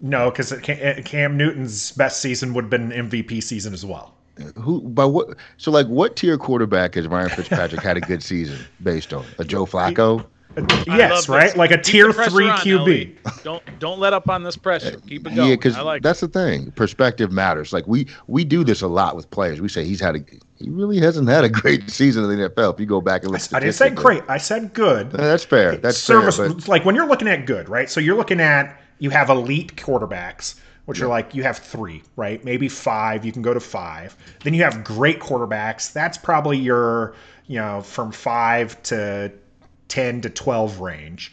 No, because Cam Newton's best season would have been MVP season as well. Who by what? So like, what tier quarterback has Ryan Fitzpatrick had a good season based on? A Joe Flacco? Yes, right. Like a Keep tier three on, QB. don't don't let up on this pressure. Keep it going. Yeah, because like that's it. the thing. Perspective matters. Like we we do this a lot with players. We say he's had a he really hasn't had a great <laughs> season in the NFL. If you go back and look, I didn't say great. I said good. Uh, that's fair. That's service. Fair, but... Like when you're looking at good, right? So you're looking at you have elite quarterbacks, which are like you have three, right? Maybe five. You can go to five. Then you have great quarterbacks. That's probably your, you know, from five to 10 to 12 range.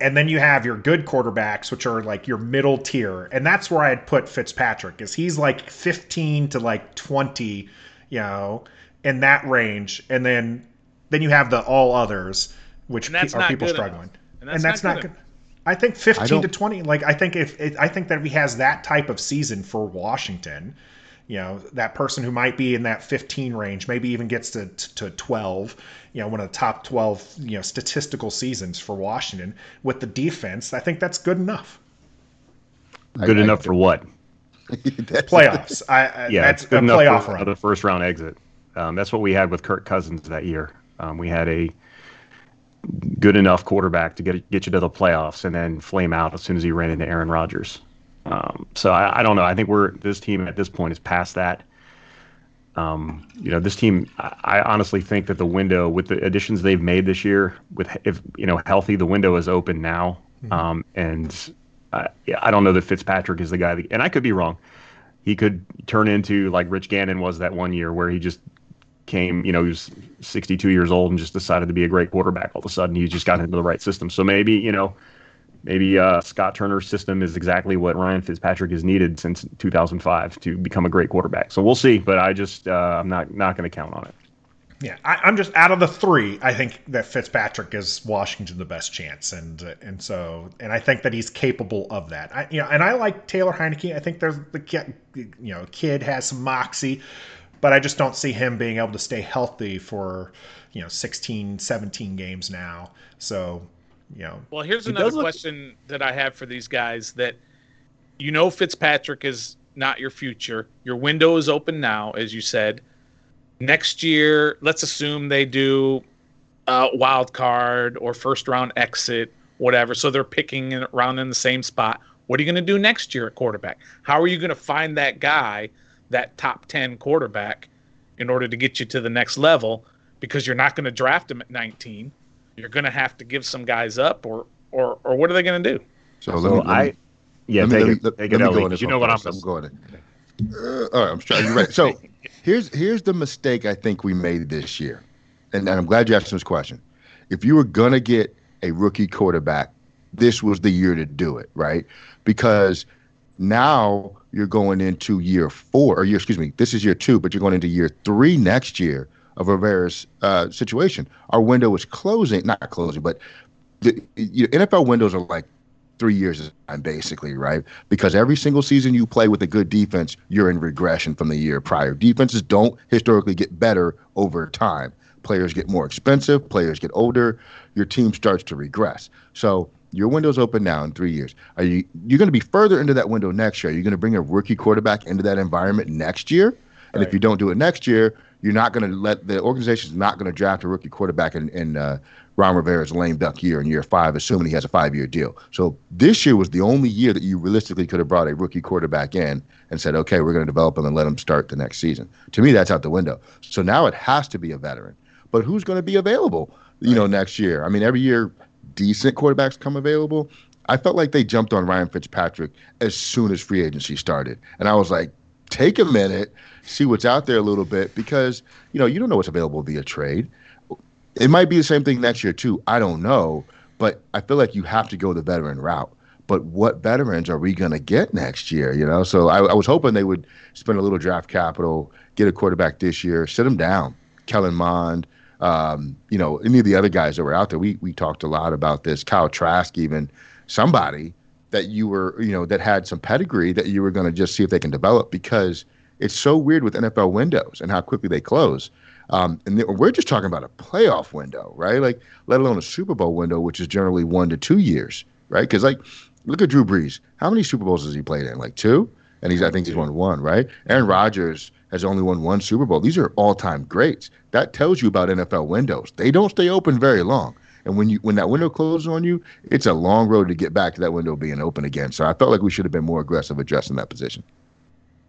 And then you have your good quarterbacks, which are like your middle tier. And that's where I'd put Fitzpatrick, is he's like 15 to like 20, you know, in that range. And then then you have the all others, which pe- are people struggling. Enough. And that's, and that's not, not good. I think 15 I to 20. Like I think if it, I think that if he has that type of season for Washington, you know, that person who might be in that 15 range, maybe even gets to, to 12, you know, one of the top 12, you know, statistical seasons for Washington with the defense, I think that's good enough. Good I, enough I, for what? <laughs> playoffs. I, yeah, that's good a playoff for run. The first round exit. Um, that's what we had with Kirk Cousins that year. Um, we had a good enough quarterback to get get you to the playoffs and then flame out as soon as he ran into Aaron Rodgers. Um, so I, I, don't know. I think we're this team at this point is past that. Um, you know, this team. I, I, honestly think that the window with the additions they've made this year, with if you know healthy, the window is open now. Mm-hmm. Um, and I, I don't know that Fitzpatrick is the guy. That, and I could be wrong. He could turn into like Rich Gannon was that one year where he just came, you know, he was 62 years old and just decided to be a great quarterback. All of a sudden, he just got into the right system. So maybe, you know, maybe uh, Scott Turner's system is exactly what Ryan Fitzpatrick has needed since 2005 to become a great quarterback. So we'll see. But I just, uh, I'm not not going to count on it. Yeah, I, am just out of the three. I think that Fitzpatrick is Washington the best chance, and and so and I think that he's capable of that. I, you know, and I like Taylor Heinicke. I think there's the kid, you know, kid has some moxie but I just don't see him being able to stay healthy for, you know, 16, 17 games now. So, you know. Well, here's another question look... that I have for these guys that you know Fitzpatrick is not your future. Your window is open now, as you said. Next year, let's assume they do a wild card or first round exit, whatever. So they're picking around in the same spot. What are you going to do next year at quarterback? How are you going to find that guy that top 10 quarterback in order to get you to the next level because you're not going to draft him at 19. You're going to have to give some guys up or or or what are they going to do? So, let me, I yeah, let take me, it, let, take let it, go You know what I'm, I'm going to. Uh, all right, I'm trying. You're right. So here's here's the mistake I think we made this year, and, and I'm glad you asked this question. If you were gonna get a rookie quarterback, this was the year to do it, right? Because now you're going into year four, or year, excuse me, this is year two, but you're going into year three next year of Rivera's uh, situation. Our window is closing, not closing, but the you know, NFL windows are like three years time, basically, right? Because every single season you play with a good defense, you're in regression from the year prior. Defenses don't historically get better over time. Players get more expensive, players get older, your team starts to regress. So your window's open now in three years. Are you you're going to be further into that window next year? Are you going to bring a rookie quarterback into that environment next year? And right. if you don't do it next year, you're not going to let the organization's not going to draft a rookie quarterback in, in uh, Ron Rivera's lame duck year in year five, assuming he has a five year deal. So this year was the only year that you realistically could have brought a rookie quarterback in and said, okay, we're going to develop him and let him start the next season. To me, that's out the window. So now it has to be a veteran. But who's going to be available, you right. know, next year? I mean, every year decent quarterbacks come available, I felt like they jumped on Ryan Fitzpatrick as soon as free agency started. And I was like, take a minute, see what's out there a little bit, because, you know, you don't know what's available via trade. It might be the same thing next year, too. I don't know. But I feel like you have to go the veteran route. But what veterans are we going to get next year? You know, so I, I was hoping they would spend a little draft capital, get a quarterback this year, sit him down. Kellen Mond, um, you know, any of the other guys that were out there, we we talked a lot about this. Kyle Trask, even somebody that you were, you know, that had some pedigree that you were going to just see if they can develop because it's so weird with NFL windows and how quickly they close. Um, and we're just talking about a playoff window, right? Like, let alone a Super Bowl window, which is generally one to two years, right? Because like, look at Drew Brees. How many Super Bowls has he played in? Like two, and he's I think he's won one, right? Aaron Rodgers has only won one Super Bowl. These are all-time greats. That tells you about NFL windows. They don't stay open very long. And when you when that window closes on you, it's a long road to get back to that window being open again. So I felt like we should have been more aggressive addressing that position.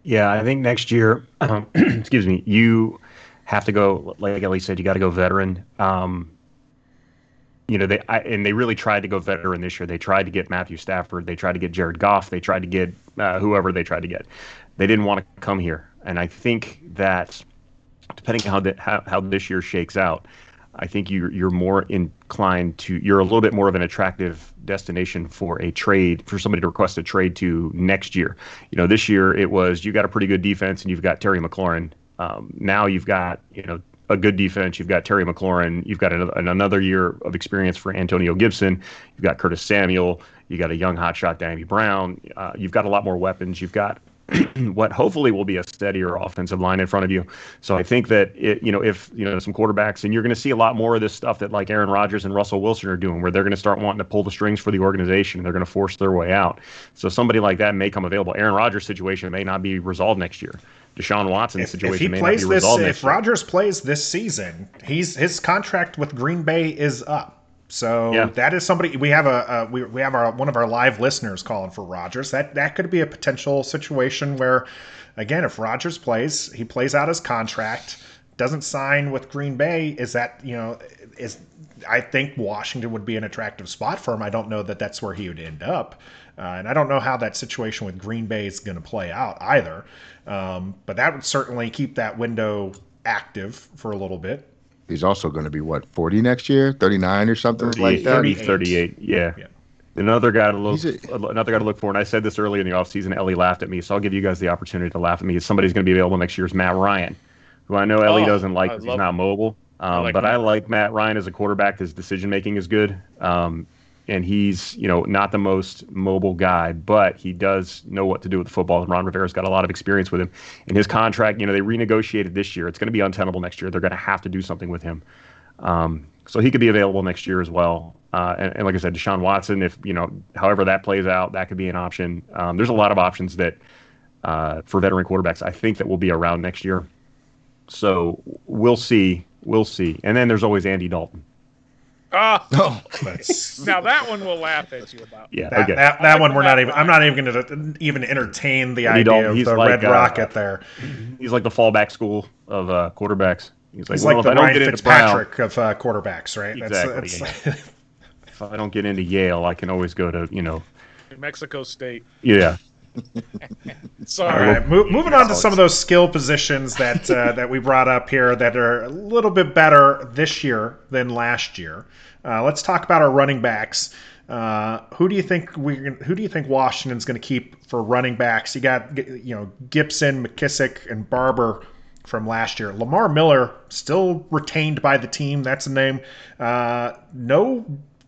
Yeah, I think next year, um, <clears throat> excuse me, you have to go like Ellie said, you got to go veteran. Um, you know, they I, and they really tried to go veteran this year. They tried to get Matthew Stafford. They tried to get Jared Goff. They tried to get uh, whoever they tried to get. They didn't want to come here, and I think that depending on how, the, how how this year shakes out, I think you're you're more inclined to you're a little bit more of an attractive destination for a trade for somebody to request a trade to next year. You know, this year it was you got a pretty good defense and you've got Terry McLaurin. Um, now you've got you know a good defense. You've got Terry McLaurin. You've got another, another year of experience for Antonio Gibson. You've got Curtis Samuel. You got a young hotshot Danny Brown. Uh, you've got a lot more weapons. You've got <clears throat> what hopefully will be a steadier offensive line in front of you. So I think that it, you know, if you know some quarterbacks, and you're going to see a lot more of this stuff that like Aaron Rodgers and Russell Wilson are doing, where they're going to start wanting to pull the strings for the organization, and they're going to force their way out. So somebody like that may come available. Aaron Rodgers' situation may not be resolved next year. Deshaun Watson's if, situation if may plays not be resolved this, next if year. Rodgers plays this season, he's his contract with Green Bay is up. So Yeah. that is somebody we have a, a we, we have our one of our live listeners calling for Rodgers. That that could be a potential situation where, again, if Rodgers plays, he plays out his contract, doesn't sign with Green Bay. Is that you know is I think Washington would be an attractive spot for him. I don't know that that's where he would end up, uh, and I don't know how that situation with Green Bay is going to play out either. Um, but that would certainly keep that window active for a little bit. He's also going to be what 40 next year, 39 or something like 38, that. 38. 38. Yeah. Yeah. Another guy to look, He's another guy to look for, and I said this earlier in the offseason. Ellie laughed at me, so I'll give you guys the opportunity to laugh at me. Somebody's going to be available next year is Matt Ryan, who I know Ellie Oh, doesn't like because he's not mobile. Um, like but I like Matt Ryan as a quarterback. His decision making is good, um, and he's you know not the most mobile guy, but he does know what to do with the football. And Ron Rivera's got a lot of experience with him. And his contract, you know, they renegotiated this year. It's going to be untenable next year. They're going to have to do something with him. Um, so he could be available next year as well. Uh, and, and like I said, Deshaun Watson, if you know, however that plays out, that could be an option. Um, there's a lot of options that uh, for veteran quarterbacks, I think that will be around next year. So we'll see, we'll see. And then there's always Andy Dalton. Ah, Oh, That's, now that one we'll laugh at you about. Yeah, that, okay. that, that one we're not even. I'm not even going to even entertain the Andy idea of the like, Red uh, Rocket there. He's like the fallback school of uh, quarterbacks. He's like, He's well, like if I the don't Ryan get into Brown, Fitzpatrick of uh, quarterbacks, right? Exactly, That's, <laughs> if I don't get into Yale, I can always go to you know, New Mexico State. yeah. <laughs> All Sorry. right, mo- moving on to some of those skill positions that uh, <laughs> that we brought up here that are a little bit better this year than last year. Uh, let's talk about our running backs. Uh, who do you think we? Who do you think Washington's going to keep for running backs? You got you know Gibson, McKissic, and Barber from last year. Lamar Miller still retained by the team. That's a name. Uh, no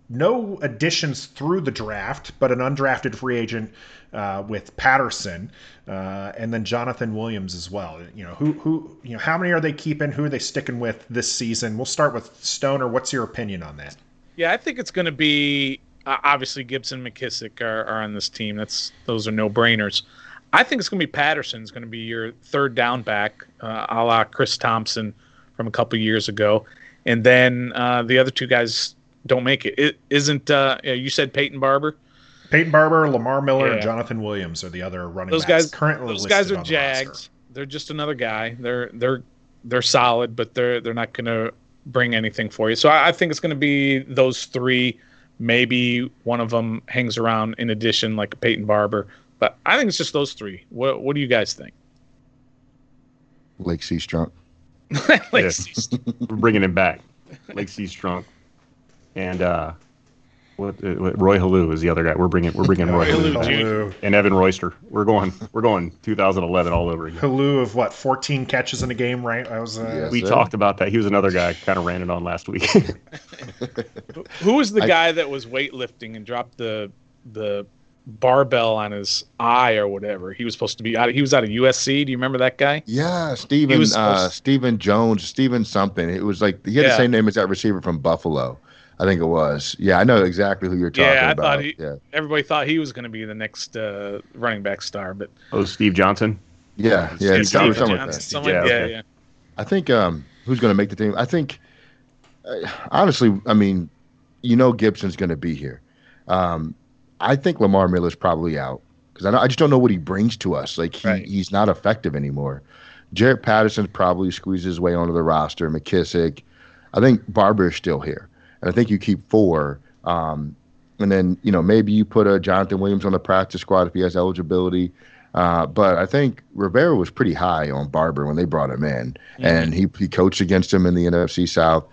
no additions through the draft, but an undrafted free agent uh, with Patterson, uh, and then Jonathan Williams as well. You know who who you know how many are they keeping? Who are they sticking with this season? We'll start with Stoner. What's your opinion on that? Yeah, I think it's going to be uh, obviously Gibson, McKissic are, are on this team. That's those are no brainers. I think it's going to be Patterson's going to be your third down back, uh, a la Chris Thompson from a couple years ago, and then uh, the other two guys don't make it. It isn't. Uh, you said Peyton Barber. Peyton Barber, Lamar Miller, and Jonathan Williams are the other running Those backs guys currently Those listed guys are on the Jags. roster. They're just another guy. They're they're they're solid, but they're they're not going to bring anything for you. So I, I think it's going to be those three. Maybe one of them hangs around in addition, like Peyton Barber. But I think it's just those three. What what do you guys think? Lache Seastrunk. <laughs> like, Yeah. We're bringing him back. Lache Seastrunk, and uh, what, uh, what Roy Helu is the other guy. We're bringing we're bringing <laughs> Roy Helu, Helu back. Jr. Helu, and Evan Royster. We're going we're going 2011 all over again. Helu of what 14 catches in a game, right? I was uh, Yes. We sir. talked about that. He was another guy kind of ran it on last week. <laughs> who was the I- guy that was weightlifting and dropped the the barbell on his eye or whatever? He was supposed to be out. He was out of USC. Do you remember that guy? Yeah, Stephen uh, Stephen Jones, Stephen something. It was like he had Yeah. the same name as that receiver from Buffalo. I think it was. Yeah, I know exactly who you're talking about. Yeah, I about. thought he- yeah, Everybody thought he was going to be the next uh, running back star, but oh, Steve Johnson. yeah, yeah. Steve it's Johnson. like Johnson, someone- Yeah, yeah, okay. yeah. I think um, who's going to make the team? I think uh, honestly, I mean, you know, Gibson's going to be here. Um, I think Lamar Miller's probably out because I, I just don't know what he brings to us. Like he, Right. he's not effective anymore. Jaret Patterson probably squeezes his way onto the roster. McKissic, I think Barber is still here. And I think you keep four. Um, and then you know maybe you put a Jonathan Williams on the practice squad if he has eligibility. Uh, but I think Rivera was pretty high on Barber when they brought him in, mm-hmm. and he he coached against him in the NFC South.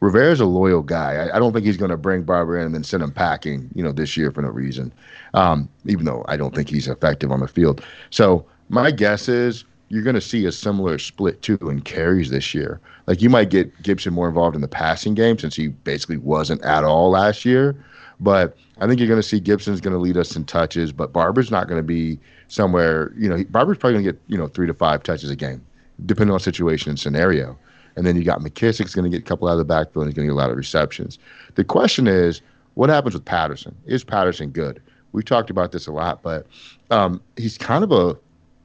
Rivera's a loyal guy. I, I don't think he's going to bring Barber in and then send him packing, you know, this year for no reason. Um, even though I don't think he's effective on the field. So my guess is you're going to see a similar split too in carries this year. Like you might get Gibson more involved in the passing game since he basically wasn't at all last year. But I think you're going to see Gibson's going to lead us in touches, but Barber's not going to be somewhere. You know, Barber's probably going to get you know three to five touches a game, depending on situation and scenario. And then you got McKissic's going to get a couple out of the backfield and he's going to get a lot of receptions. The question is, what happens with Patterson? Is Patterson good? We've talked about this a lot, but um, he's kind of a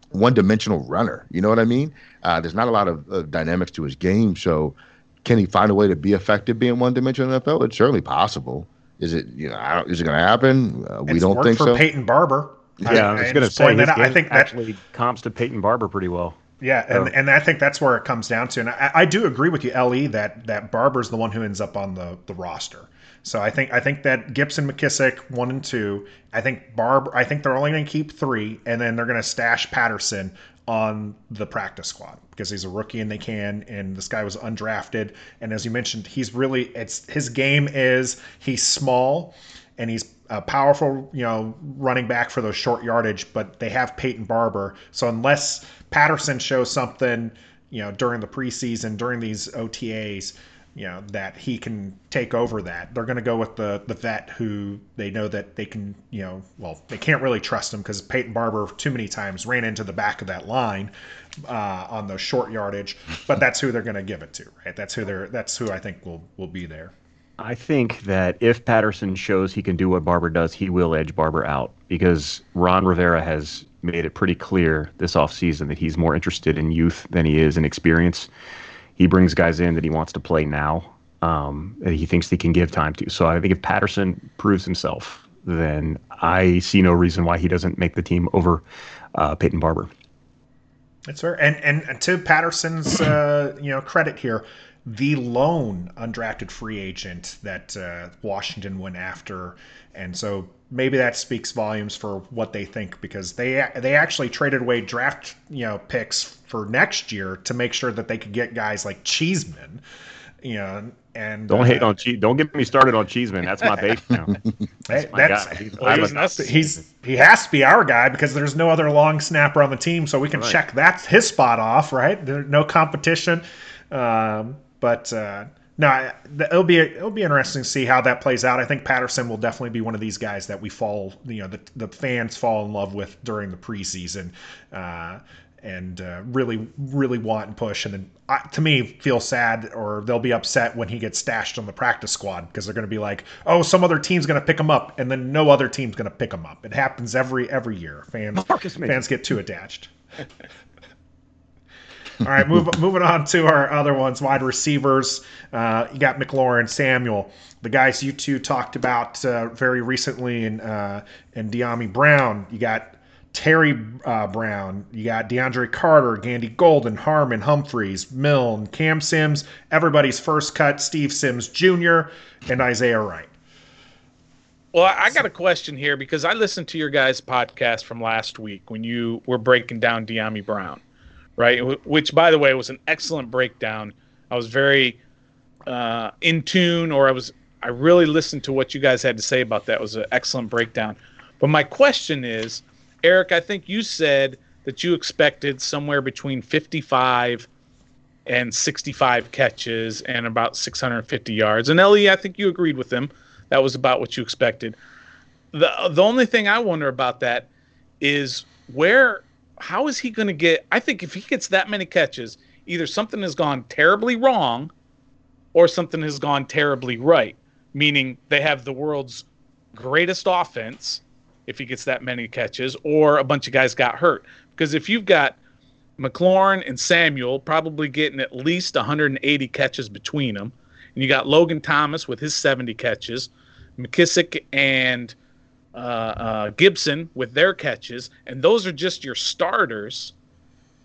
one-dimensional runner. You know what I mean? Uh, there's not a lot of uh, dynamics to his game. So, can he find a way to be effective being one-dimensional in the NFL? It's certainly possible. Is it you know is it going to happen? Uh, we don't think so for so. Peyton Barber. Yeah, I, I was going to say that I think that actually comps to Peyton Barber pretty well. Yeah, and, oh. and I think that's where it comes down to. And I, I do agree with you, Le, that that Barber's the one who ends up on the, the roster. So I think I think that Gibson, McKissic, one and two. I think Barber. I think they're only going to keep three, and then they're going to stash Patterson on the practice squad because he's a rookie and they can. And this guy was undrafted, and as you mentioned, he's really it's his game is he's small and he's a powerful, you know, running back for those short yardage, but they have Peyton Barber. So unless Patterson shows something, you know, during the preseason, during these OTAs, you know, that he can take over that, they're going to go with the the vet who they know that they can, you know, well, they can't really trust him because Peyton Barber too many times ran into the back of that line uh, on the short yardage, but that's who they're going to give it to, right? That's who they're that's who I think will will be there. I think that if Patterson shows he can do what Barber does, he will edge Barber out because Ron Rivera has made it pretty clear this offseason that he's more interested in youth than he is in experience. He brings guys in that he wants to play now, um, he thinks he can give time to. So I think if Patterson proves himself, then I see no reason why he doesn't make the team over uh, Peyton Barber. That's fair. And and to Patterson's uh, you know credit here, the lone undrafted free agent that uh, Washington went after, and so maybe that speaks volumes for what they think because they they actually traded away draft you know picks for next year to make sure that they could get guys like Cheeseman, you know. And don't uh, hate on Cheese. Don't get me started on Cheeseman. That's my base now. <laughs> That's, my that's he's, well, he's, he's, he has to be our guy because there's no other long snapper on the team, so we can right. check that his spot off. Right, there's no competition. Um, but uh, no, it'll be it'll be interesting to see how that plays out. I think Patterson will definitely be one of these guys that we fall, you know, the, the fans fall in love with during the preseason, uh, and uh, really really want and push. And then to me, feel sad or they'll be upset when he gets stashed on the practice squad because they're going to be like, oh, some other team's going to pick him up, and then no other team's going to pick him up. It happens every every year. Fans fans get too attached. <laughs> All right, move, moving on to our other ones, wide receivers. Uh, you got McLaurin, Samuel, the guys you two talked about uh, very recently, and uh, and Dyami Brown. You got Terry uh, Brown. You got DeAndre Carter, Gandy Golden, Harmon, Humphries, Milne, Cam Sims. Everybody's first cut, Steve Sims Jr. and Isaiah Wright. Well, I got a question here because I listened to your guys' podcast from last week when you were breaking down Dyami Brown right? Which, by the way, was an excellent breakdown. I was very uh, in tune, or I was I really listened to what you guys had to say about that. It was an excellent breakdown. But my question is, Eric, I think you said that you expected somewhere between 55 and 65 catches and about 650 yards. And Ellie, I think you agreed with them. That was about what you expected. The the only thing I wonder about that is where how is he going to get? I think if he gets that many catches, either something has gone terribly wrong or something has gone terribly right, meaning they have the world's greatest offense if he gets that many catches, or a bunch of guys got hurt. Because if you've got McLaurin and Samuel probably getting at least 180 catches between them, and you got Logan Thomas with his 70 catches, McKissic and uh, uh, Gibson with their catches, and those are just your starters,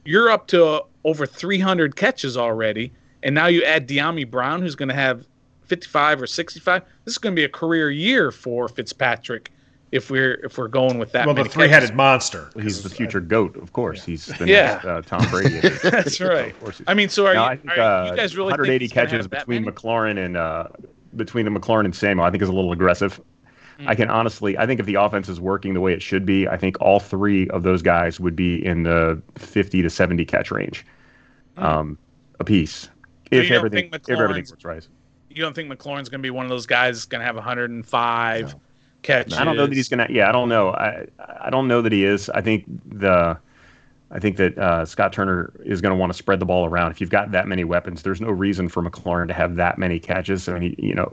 you're up to over 300 catches already. And now you add Dyami Brown, who's going to have 55 or 65. This is going to be a career year for Fitzpatrick if we're if we're going with that. Well, the three-headed monster. He's the future goat, of course. Yeah. He's the yeah. next, uh, Tom <laughs> Brady. That's right. I mean, so are, no, you, think, are uh, you guys really 180 catches between McLaurin and uh, between the McLaurin and Samuel? I think is a little aggressive. I can honestly, I think if the offense is working the way it should be, I think all three of those guys would be in the 50 to 70 catch range, um, a piece. If everything, if everything works right. You don't think McLaurin's going to be one of those guys going to have 105? No catches. I don't know that he's gonna. Yeah, I don't know. I I don't know that he is. I think the. I think that uh, Scott Turner is going to want to spread the ball around. If you've got that many weapons, there's no reason for McLaurin to have that many catches. I mean, you know,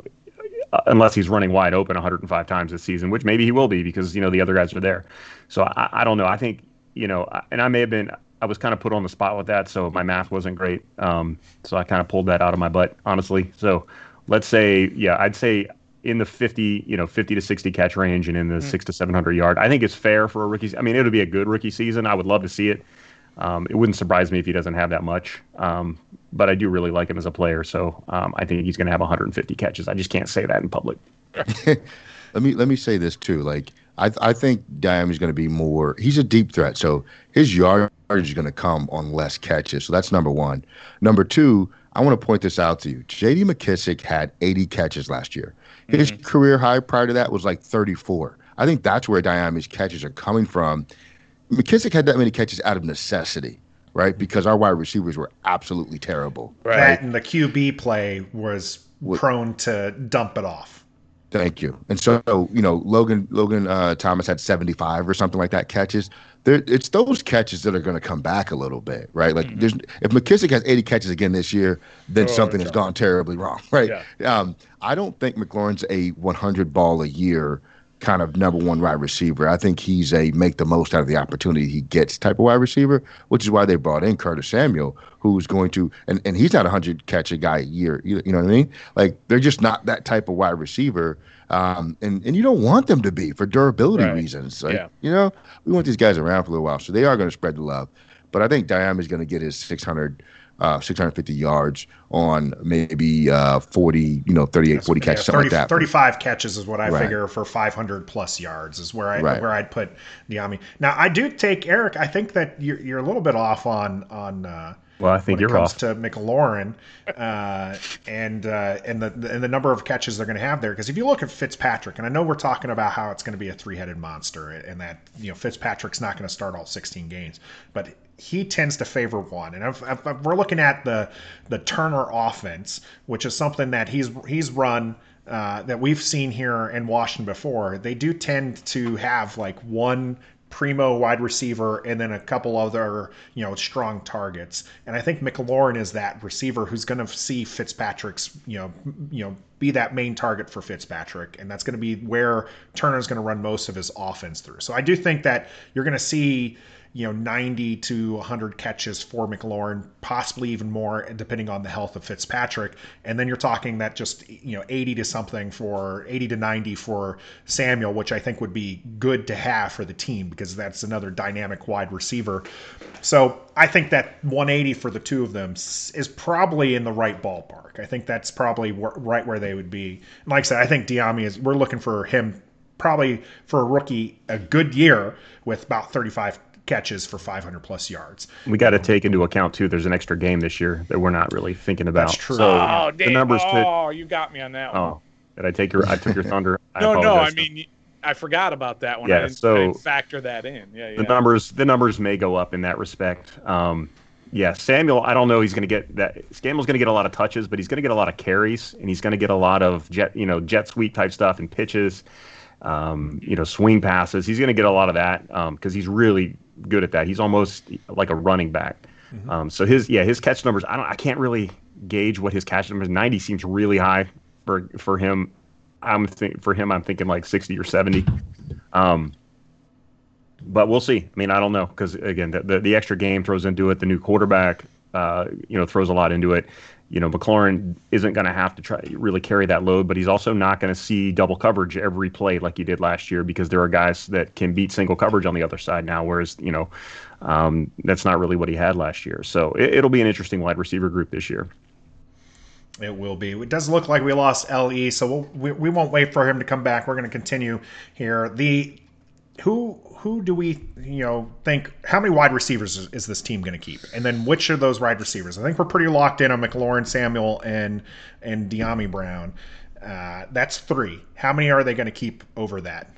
unless he's running wide open 105 times this season, which maybe he will be because you know the other guys are there. So I, I don't know. I think you know, and I may have been. I was kind of put on the spot with that, so my math wasn't great. Um, so I kind of pulled that out of my butt, honestly. So let's say, yeah, I'd say in the 50, you know, 50 to 60 catch range and in the mm. six to 700 yard. I think it's fair for a rookie. I mean, it'll be a good rookie season. I would love to see it. Um, it wouldn't surprise me if he doesn't have that much. Um, but I do really like him as a player. So um, I think he's going to have 150 catches. I just can't say that in public. <laughs> let me let me say this too. Like I I think Dyami is going to be more. He's a deep threat, so his yardage is going to come on less catches. So that's number one. Number two, I want to point this out to you. J.D. McKissic had 80 catches last year. His mm-hmm. career high prior to that was like 34. I think that's where Dyami's catches are coming from. McKissic had that many catches out of necessity, right? Because our wide receivers were absolutely terrible. Right. That and the QB play was what, prone to dump it off. Thank you. And so, you know, Logan Logan uh, Thomas had 75 or something like that catches. There, it's those catches that are going to come back a little bit, right? Like, mm-hmm. there's if McKissic has 80 catches again this year, then oh, something has gone terribly wrong, <laughs> right? Yeah. Um, I don't think McLaurin's a 100 ball a year kind of number one wide receiver. I think he's a make the most out of the opportunity he gets type of wide receiver, which is why they brought in Curtis Samuel, who's going to and, and he's not a hundred catch a guy a year. You, you know what I mean? Like they're just not that type of wide receiver. Um, and and you don't want them to be for durability right. reasons. Like, yeah. You know, we want these guys around for a little while, so they are going to spread the love. But I think Dyami is going to get his 600 uh, 650 yards on maybe uh, 40, you know, 38, That's, 40 catches, yeah, 30, something like that. 35 catches is what I right. figure for 500 plus yards is where I right. where I'd put Dyami. Now I do take Eric. I think that you're, you're a little bit off on on. Uh, well, I think you're it comes off. to McLaurin uh, and uh, and the and the number of catches they're going to have there. Because if you look at Fitzpatrick, and I know we're talking about how it's going to be a three-headed monster, and that you know Fitzpatrick's not going to start all 16 games, but he tends to favor one. And if, we're looking at the the Turner offense, which is something that he's he's run uh, that we've seen here in Washington before, they do tend to have like one primo wide receiver and then a couple other you know strong targets. And I think McLaurin is that receiver who's going to see Fitzpatrick's you know you know be that main target for Fitzpatrick, and that's going to be where Turner's going to run most of his offense through. So I do think that you're going to see you know 90 to 100 catches for McLaurin, possibly even more, depending on the health of Fitzpatrick. And then you're talking that just you know 80 to something for 80 to 90 for Samuel, which I think would be good to have for the team because that's another dynamic wide receiver. So I think that 180 for the two of them is probably in the right ballpark. I think that's probably right where they would be. And like I said, I think Dyami is. We're looking for him probably for a rookie a good year with about 35 catches for 500 plus yards. We got to take into account too. There's an extra game this year that we're not really thinking about. That's true. So oh, the numbers. Oh, you got me on that one. Oh, did I take your? I took your thunder. <laughs> no, no. I mean, I forgot about that one. Yeah, I didn't, so I didn't factor that in. Yeah, yeah. The numbers, the numbers may go up in that respect. Um, yeah, Samuel. I don't know. He's going to get that. Samuel's going to get a lot of touches, but he's going to get a lot of carries, and he's going to get a lot of jet, you know, jet sweep type stuff and pitches. Um, you know, swing passes. He's going to get a lot of that because um, he's really good at that. He's almost like a running back. Mm-hmm. Um, so his yeah his catch numbers I don't I can't really gauge what his catch numbers. Ninety seems really high for for him. I'm think for him I'm thinking like sixty or seventy. Um, but we'll see. I mean I don't know because again the, the, the extra game throws into it. The new quarterback uh, you know throws a lot into it you know, McLaurin isn't going to have to try really carry that load, but he's also not going to see double coverage every play like he did last year because there are guys that can beat single coverage on the other side now, whereas you know um, that's not really what he had last year. So it, will be an interesting wide receiver group this year. It will be. It does look like we lost Le, so we'll, we, we won't wait for him to come back. We're going to continue here. The who who do we you know think how many wide receivers is, is this team going to keep and then which are those wide receivers i think we're pretty locked in on mclaurin samuel and and Dyami brown uh, that's three how many are they going to keep over that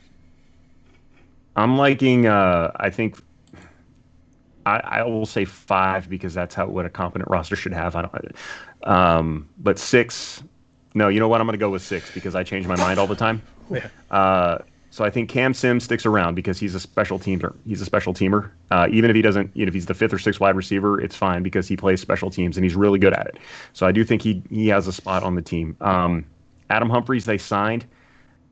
i'm liking uh, i think I, I, will say five because that's how what a competent roster should have. I don't, um, but six. No, you know what? I'm going to go with six because I change my mind all the time. <laughs> Yeah. Uh, so I think Cam Sims sticks around because he's a special teamer. He's a special teamer. Uh, even if he doesn't, you know, if he's the fifth or sixth wide receiver, it's fine because he plays special teams and he's really good at it. So I do think he he has a spot on the team. Um, Adam Humphries they signed.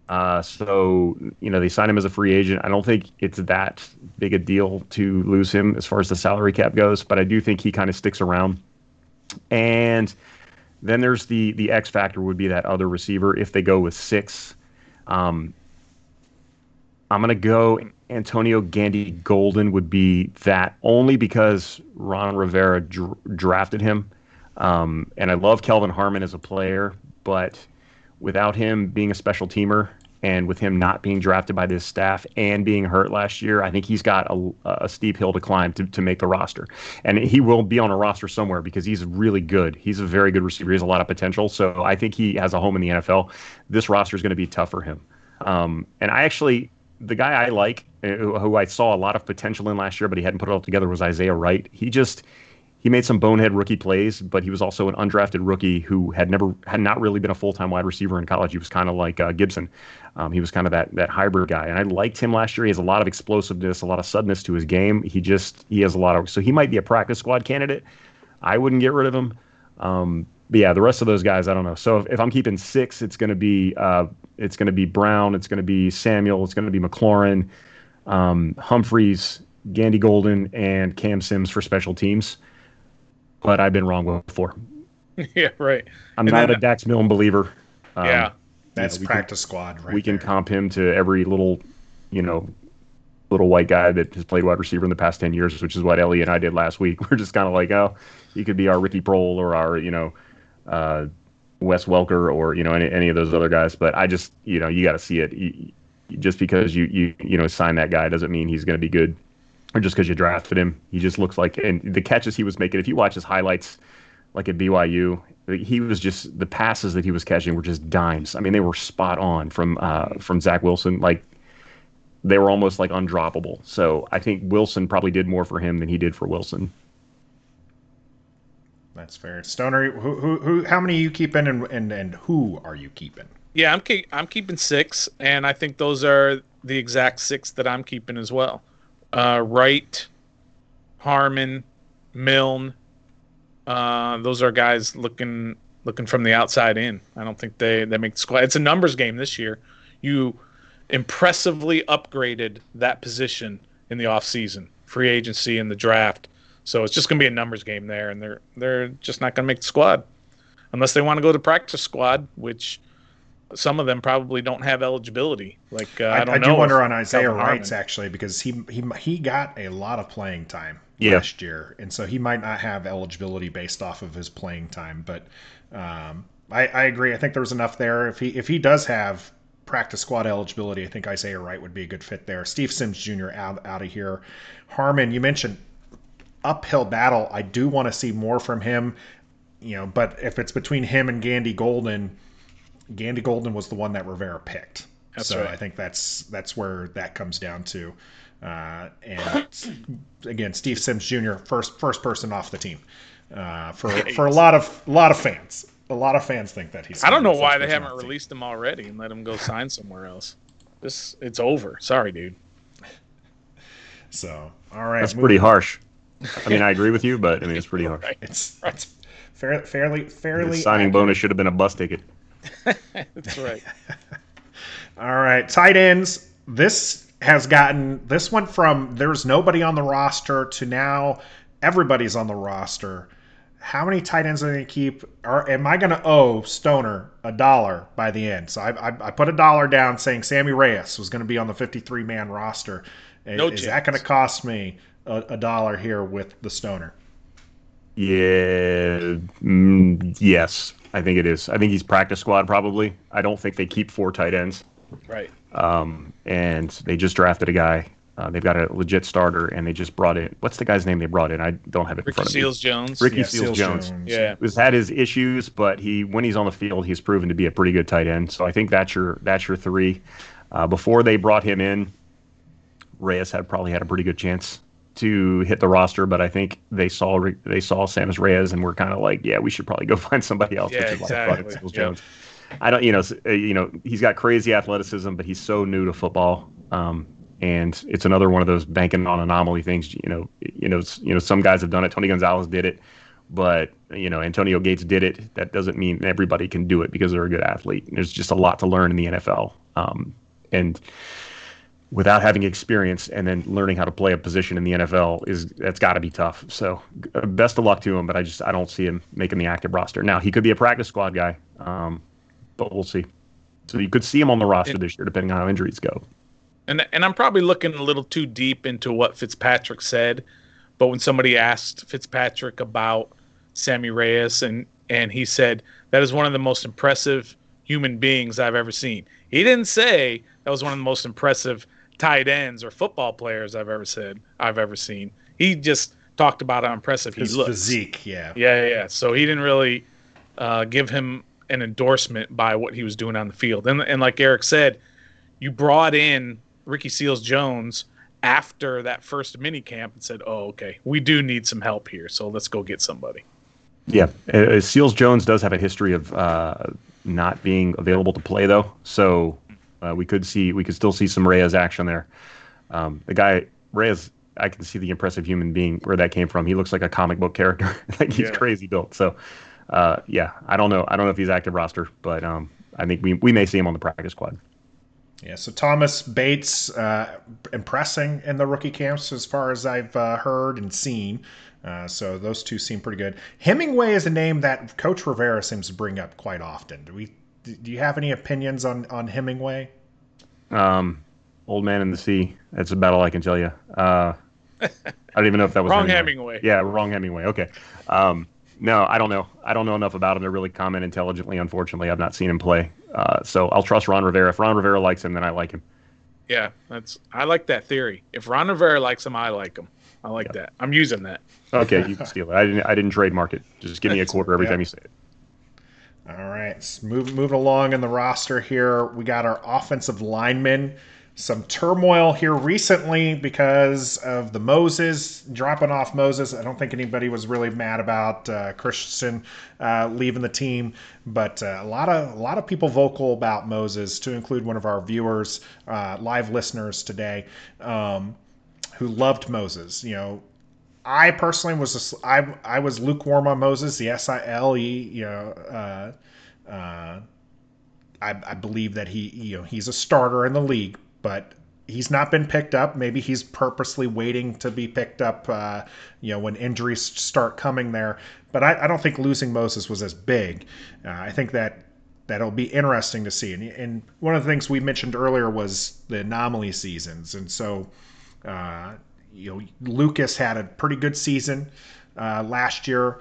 Uh, so you know they signed him as a free agent. I don't think it's that big a deal to lose him as far as the salary cap goes, but I do think he kind of sticks around. And then there's the the X factor would be that other receiver if they go with six. Um, I'm going to go Antonio Gandy Golden would be that only because Ron Rivera dr- drafted him. Um, and I love Kelvin Harmon as a player, but without him being a special teamer and with him not being drafted by this staff and being hurt last year, I think he's got a, a steep hill to climb to, to make the roster. And he will be on a roster somewhere because he's really good. He's a very good receiver. He has a lot of potential. So I think he has a home in the NFL. This roster is going to be tough for him. Um, and I actually, the guy I like, uh, who I saw a lot of potential in last year, but he hadn't put it all together, was Isaiah Wright. He just he made some bonehead rookie plays, but he was also an undrafted rookie who had never had not really been a full time wide receiver in college. He was kind of like uh, Gibson. Um, he was kind of that that hybrid guy, and I liked him last year. He has a lot of explosiveness, a lot of suddenness to his game. He just he has a lot of so he might be a practice squad candidate. I wouldn't get rid of him. Um, but yeah, the rest of those guys, I don't know. So if, if I'm keeping six, it's going to be uh, it's going to be Brown, it's going to be Samuel, it's going to be McLaurin, um, Humphries, Gandy Golden, and Cam Sims for special teams. But I've been wrong before. <laughs> yeah, right. I'm and not then, a Dax Milne believer. Um, yeah, that's you know, practice can, squad. Right we can comp him to every little, you know, little white guy that has played wide receiver in the past ten years, which is what Ellie and I did last week. <laughs> We're just kind of like, oh, he could be our Ricky Proehl or our, you know, uh, Wes Welker or you know any, any of those other guys. But I just you know you got to see it. You, just because you you you know sign that guy doesn't mean he's going to be good, or just because you drafted him, he just looks like and the catches he was making. If you watch his highlights, like at BYU, he was just the passes that he was catching were just dimes. I mean, they were spot on from uh, from Zach Wilson. Like they were almost like undroppable. So I think Wilson probably did more for him than he did for Wilson. That's fair. Stoner, who, who, who, how many are you keeping, and, and and who are you keeping? Yeah, I'm keep, I'm keeping six, and I think those are the exact six that I'm keeping as well. Uh, Wright, Harmon, Milne. Uh, those are guys looking looking from the outside in. I don't think they they make the squad. It's a numbers game this year. You impressively upgraded that position in the offseason, free agency and the draft. So it's just going to be a numbers game there, and they're they're just not going to make the squad unless they want to go to practice squad, which some of them probably don't have eligibility. Like uh, I, I, don't I do wonder on Isaiah Wright's actually because he he he got a lot of playing time yeah. last year, and so he might not have eligibility based off of his playing time. But um, I, I agree. I think there was enough there. If he if he does have practice squad eligibility, I think Isaiah Wright would be a good fit there. Steve Sims Jr. out out of here. Harmon, you mentioned uphill battle. I do want to see more from him, you know. But if it's between him and Gandy Golden, Gandy Golden was the one that Rivera picked. That's so right. I think that's that's where that comes down to. Uh, and <coughs> again, Steve Sims Jr. first first person off the team uh, for for a lot of a lot of fans. A lot of fans think that he's. I don't know why they haven't released him already and let him go sign somewhere else. This it's over. Sorry, dude. So all right, that's pretty harsh. I mean, I agree with you, but I mean, it's pretty <laughs> hard. It's it's fair, fairly fairly. The signing accurate. bonus should have been a bus ticket. <laughs> That's right. <laughs> All right, tight ends. This has gotten this went from there's nobody on the roster to now everybody's on the roster. How many tight ends are they going to keep? Or am I going to owe Stoner a dollar by the end? So I, I, I put a dollar down saying Sammy Reyes was going to be on the 53 man roster. No is chance. that going to cost me a, a dollar here with the stoner. Yeah. Mm, yes. I think it is. I think he's practice squad probably. I don't think they keep four tight ends. Right. Um, and they just drafted a guy. Uh, they've got a legit starter, and they just brought in. What's the guy's name they brought in? I don't have it Ricky in front of Seals me. Jones. Ricky Yeah, Seals, Seals Jones. Jones. Yeah. Has had his issues, but he when he's on the field, he's proven to be a pretty good tight end. So I think that's your that's your three. Uh, before they brought him in, Reyes had probably had a pretty good chance to hit the roster, but I think they saw they saw Sammis Reyes and were kind of like, yeah, we should probably go <laughs> find somebody else. Yeah, which is why they brought in exactly. Yeah. Jones. I don't, you know, uh, you know, he's got crazy athleticism, but he's so new to football. Um, and it's another one of those banking on anomaly things. You know, you know, you know, some guys have done it. Tony Gonzalez did it, but you know, Antonio Gates did it. That doesn't mean everybody can do it because they're a good athlete. There's just a lot to learn in the NFL. Um, and without having experience and then learning how to play a position in the NFL is that's got to be tough. So uh, best of luck to him, but I just I don't see him making the active roster. Now he could be a practice squad guy, um, but we'll see. So you could see him on the roster this year, depending on how injuries go. And and I'm probably looking a little too deep into what Fitzpatrick said, but when somebody asked Fitzpatrick about Sammis Reyes and and he said that is one of the most impressive human beings I've ever seen. He didn't say that was one of the most impressive tight ends or football players I've ever said I've ever seen. He just talked about how impressive His he looks. physique, yeah. Yeah, yeah, yeah. So he didn't really uh, give him an endorsement by what he was doing on the field. And and like Eric said, you brought in Ricky Seals Jones after that first mini camp and said, "Oh, okay, we do need some help here, so let's go get somebody." Yeah, uh, Seals Jones does have a history of uh, not being available to play though, so uh, we could see we could still see some Reyes action there. Um, the guy Reyes, I can see the impressive human being where that came from. He looks like a comic book character. <laughs> like he's Yeah. crazy built. So, uh, yeah, I don't know. I don't know if he's active roster, but um, I think we we may see him on the practice squad. Yeah, so Thomas Bates uh, impressing in the rookie camps as far as I've uh, heard and seen. Uh, so those two seem pretty good. Hemingway is a name that Coach Rivera seems to bring up quite often. Do we? Do you have any opinions on on Hemingway? Um, Old Man in the Sea. That's about all I can tell you. Uh, I don't even know if that was <laughs> Wrong Hemingway. Yeah, wrong Hemingway. Okay. Um, no, I don't know. I don't know enough about him to really comment intelligently. Unfortunately, I've not seen him play. Uh, so I'll trust Ron Rivera. If Ron Rivera likes him, then I like him. Yeah, that's I like that theory. If Ron Rivera likes him, I like him. I like that. I'm using that. Okay, you can steal it. I didn't. I didn't trademark it. Just give me a quarter every Yeah. time you say it. All right, s- move, moving along in the roster here. We got our offensive linemen. Some turmoil here recently because of the Moses dropping off Moses. I don't think anybody was really mad about uh, Christensen uh, leaving the team, but uh, a lot of a lot of people vocal about Moses, to include one of our viewers, uh, live listeners today, um, who loved Moses. You know, I personally was a, I, I was lukewarm on Moses, the S I L E. You know, uh, uh, I, I believe that he you know he's a starter in the league, but he's not been picked up. Maybe he's purposely waiting to be picked up. Uh, you know, when injuries start coming there. But I, I don't think losing Moses was as big. Uh, I think that that'll be interesting to see. And, and one of the things we mentioned earlier was the anomaly seasons, and so. Uh, you know, Lucas had a pretty good season uh, last year.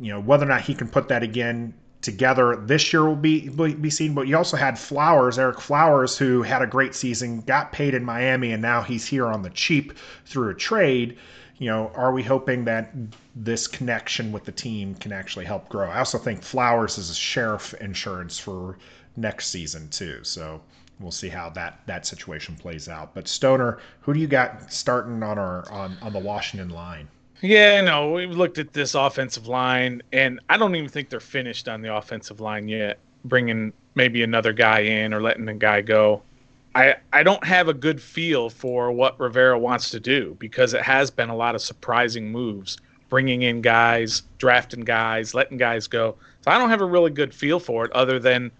You know, whether or not he can put that again together this year will be be seen. But you also had Flowers, Ereck Flowers, who had a great season, got paid in Miami, and now he's here on the cheap through a trade. You know, are we hoping that this connection with the team can actually help grow? I also think Flowers is a Scherff insurance for next season too. So we'll see how that that situation plays out. But Stoner, who do you got starting on our on on the Washington line? Yeah, no, we've looked at this offensive line, and I don't even think they're finished on the offensive line yet. Bringing maybe another guy in or letting a guy go. I I don't have a good feel for what Rivera wants to do because it has been a lot of surprising moves, bringing in guys, drafting guys, letting guys go. So I don't have a really good feel for it, other than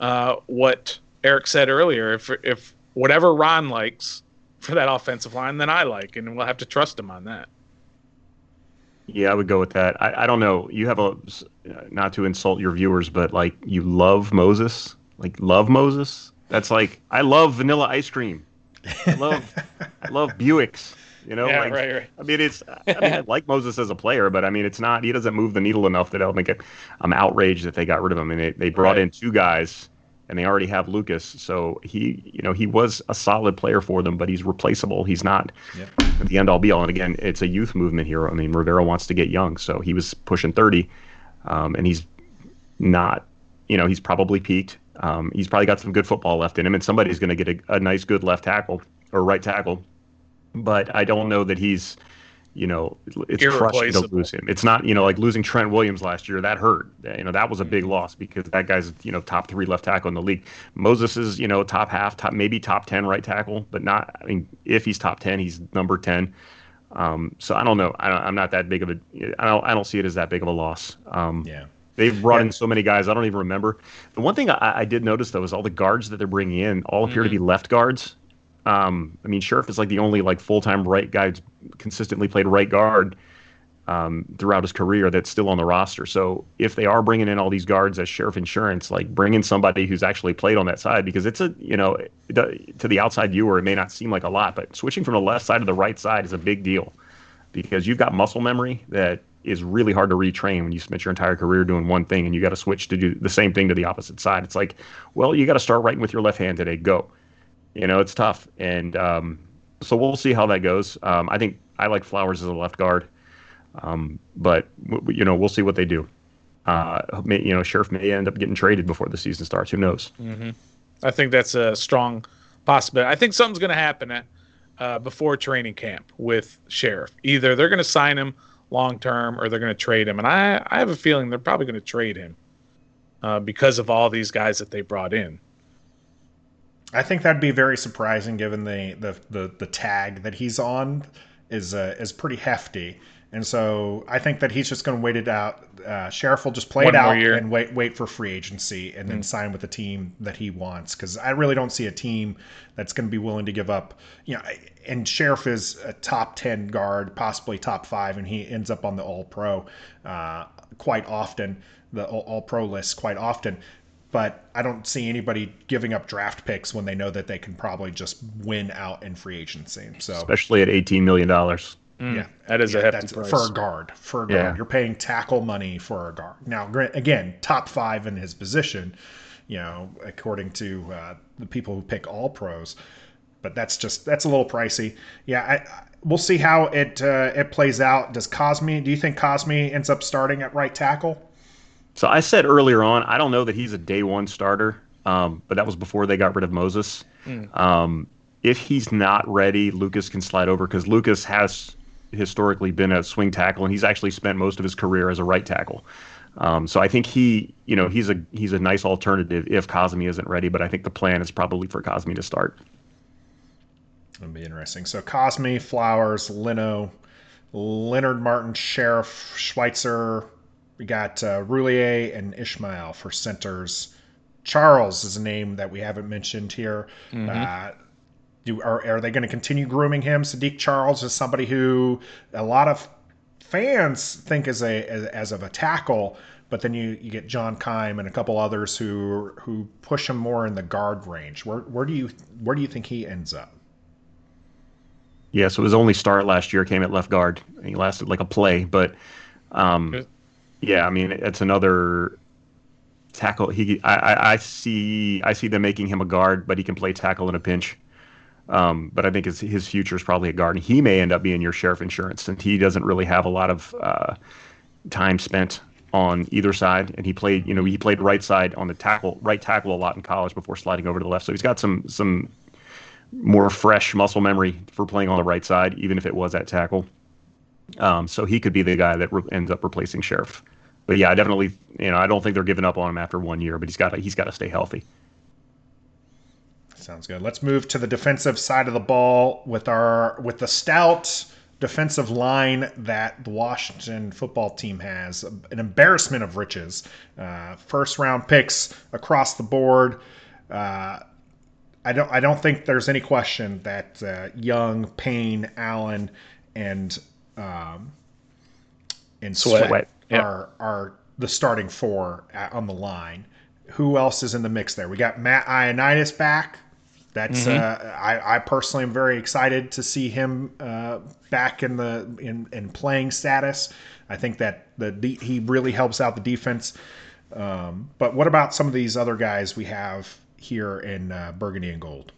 uh, what Eric said earlier. If if whatever Ron likes for that offensive line, then I like, and we'll have to trust him on that. Yeah, I would go with that. I, I don't know. You have a not to insult your viewers, but like you love Moses, like love Moses. That's like I love vanilla ice cream. I love <laughs> I love Buicks. You know, yeah, like, right, right. I mean, it's. I mean, I like Moses as a player, but I mean, it's not. He doesn't move the needle enough that I'll make it. I'm outraged that they got rid of him, and they they brought right. in two guys, and they already have Lucas. So he, you know, he was a solid player for them, but he's replaceable. He's not yep. the end all be all. And again, it's a youth movement here. I mean, Rivera wants to get young, so he was pushing 30, um, and he's not. You know, he's probably peaked. Um, he's probably got some good football left in him, and somebody's going to get a, a nice, good left tackle or right tackle. But I don't know that he's, you know, it's crushing to lose him. It's not, you know, like losing Trent Williams last year. That hurt. You know, that was a big mm-hmm. loss because that guy's, you know, top three left tackle in the league. Moses is, you know, top half, top maybe top ten right tackle, but not. I mean, if he's top ten, he's number ten. Um, so I don't know. I am not that big of a. I don't. I don't see it as that big of a loss. Um, yeah. They've brought in so many guys. I don't even remember. The one thing I, I did notice though is all the guards that they're bringing in all appear mm-hmm. to be mm-hmm. left guards. Um, I mean, Scherff is like the only like full time right guy who's consistently played right guard um, throughout his career that's still on the roster. So if they are bringing in all these guards as Scherff Insurance, like bring in somebody who's actually played on that side because it's a you know to the outside viewer it may not seem like a lot, but switching from the left side to the right side is a big deal because you've got muscle memory that is really hard to retrain when you spent your entire career doing one thing and you got to switch to do the same thing to the opposite side. It's like, well, you got to start writing with your left hand today. Go. You know, it's tough. And um, so we'll see how that goes. Um, I think I like Flowers as a left guard, um, but w- you know, we'll see what they do. Uh, may, you know, Scherff may end up getting traded before the season starts. Who knows? Mm-hmm. I think that's a strong possibility. I think something's going to happen at, uh, before training camp with Scherff. Either they're going to sign him long term or they're going to trade him. And I, I have a feeling they're probably going to trade him uh, because of all these guys that they brought in. I think that'd be very surprising given the the, the, the tag that he's on is uh, is pretty hefty. And so I think that he's just going to wait it out. Uh, Scherff will just play One it out year. and wait wait for free agency and then mm. sign with the team that he wants. Because I really don't see a team that's going to be willing to give up. You know, and Scherff is a top ten guard, possibly top five, and he ends up on the All Pro uh, quite often, the All Pro list quite often. But I don't see anybody giving up draft picks when they know that they can probably just win out in free agency. So especially at eighteen million dollars. Mm, yeah, that is yeah, a hefty price for a guard. For a guard, yeah. you're paying tackle money for a guard. Now, again, top five in his position. You know, according to uh, the people who pick all pros, but that's just that's a little pricey. Yeah, I, I, we'll see how it uh, it plays out. Does Cosmi? Do you think Cosmi ends up starting at right tackle? So I said earlier on, I don't know that he's a day one starter, um, but that was before they got rid of Moses. Mm. Um, if he's not ready, Lucas can slide over because Lucas has historically been a swing tackle, and he's actually spent most of his career as a right tackle. Um, so I think he, you know, he's a he's a nice alternative if Cosmi isn't ready. But I think the plan is probably for Cosmi to start. That'll be interesting. So Cosmi, Flowers, Leno, Leonard Martin, Scherff, Schweitzer. We got uh, Roullier and Ismael for centers. Charles is a name that we haven't mentioned here. Mm-hmm. Uh, do are, are they going to continue grooming him? Saahdiq Charles is somebody who a lot of fans think as a as, as of a tackle, but then you, you get John Keim and a couple others who who push him more in the guard range. Where where do you where do you think he ends up? Yeah, so his only start last year came at left guard. He lasted like a play, but um, yeah, I mean it's another tackle. He I, I, see I see them making him a guard, but he can play tackle in a pinch. Um, but I think his, his future is probably a guard. And he may end up being your Scherff insurance since he doesn't really have a lot of uh, time spent on either side. And he played, you know, he played right side on the tackle, right tackle a lot in college before sliding over to the left. So he's got some some more fresh muscle memory for playing on the right side, even if it was at tackle. Um, so he could be the guy that re- ends up replacing Scherff. But yeah, I definitely, you know, I don't think they're giving up on him after one year. But he's got to, he's got to stay healthy. Sounds good. Let's move to the defensive side of the ball with our with the stout defensive line that the Washington football team has. An embarrassment of riches. Uh, first round picks across the board. Uh, I don't I don't think there's any question that uh, Young, Payne, Allen, and um, and Sweat, Sweat. Yep. are are the starting four on the line. Who else is in the mix there? We got Matt Ioannidis back That's mm-hmm. uh, I, I, personally am very excited to see him uh, back in the in, in playing status. I think that the he really helps out the defense. Um, but what about some of these other guys we have here in uh, Burgundy and Gold?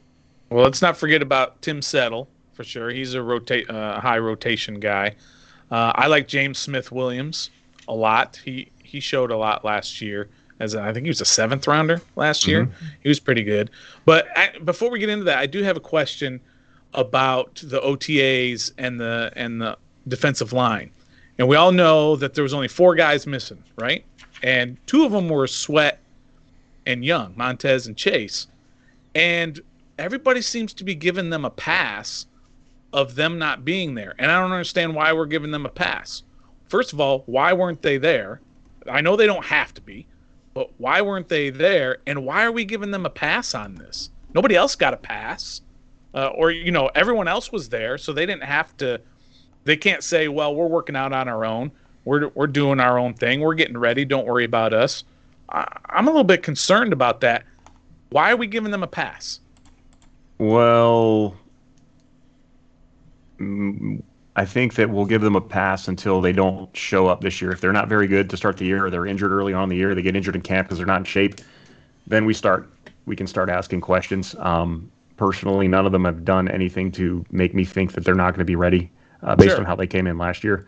Well, let's not forget about Tim Settle for sure. He's a rotate uh, high rotation guy. Uh, I like James Smith Williams a lot. He he showed a lot last year. As a, I think he was a seventh rounder last year. Mm-hmm. He was pretty good. But I, before we get into that, I do have a question about the OTAs and the and the defensive line. And we all know that there was only four guys missing, right? And two of them were Sweat and Young, Montez and Chase. And everybody seems to be giving them a pass of them not being there. And I don't understand why we're giving them a pass. First of all, why weren't they there? I know they don't have to be, but why weren't they there? And why are we giving them a pass on this? Nobody else got a pass. Uh, or, you know, everyone else was there, so they didn't have to. They can't say, well, we're working out on our own. We're, we're doing our own thing. We're getting ready. Don't worry about us. I, I'm a little bit concerned about that. Why are we giving them a pass? Well, I think that we'll give them a pass until they don't show up this year. If they're not very good to start the year, or they're injured early on in the year, they get injured in camp because they're not in shape, then we start. We can start asking questions. Um, personally, none of them have done anything to make me think that they're not going to be ready uh, based sure. on how they came in last year.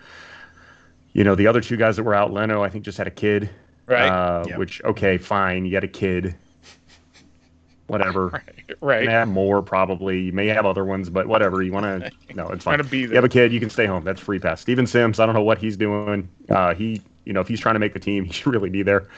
You know, the other two guys that were out, Leno, I think just had a kid. Right. Uh, yep. Which okay, fine, you got a kid whatever. right. <laughs> right. You may have more probably. You may have other ones, but whatever. You want to? No, it's fine. to be there. You have a kid, you can stay home. That's free pass. Steven Sims, I don't know what he's doing. Uh, he, you know, if he's trying to make the team, <laughs> he should really be there.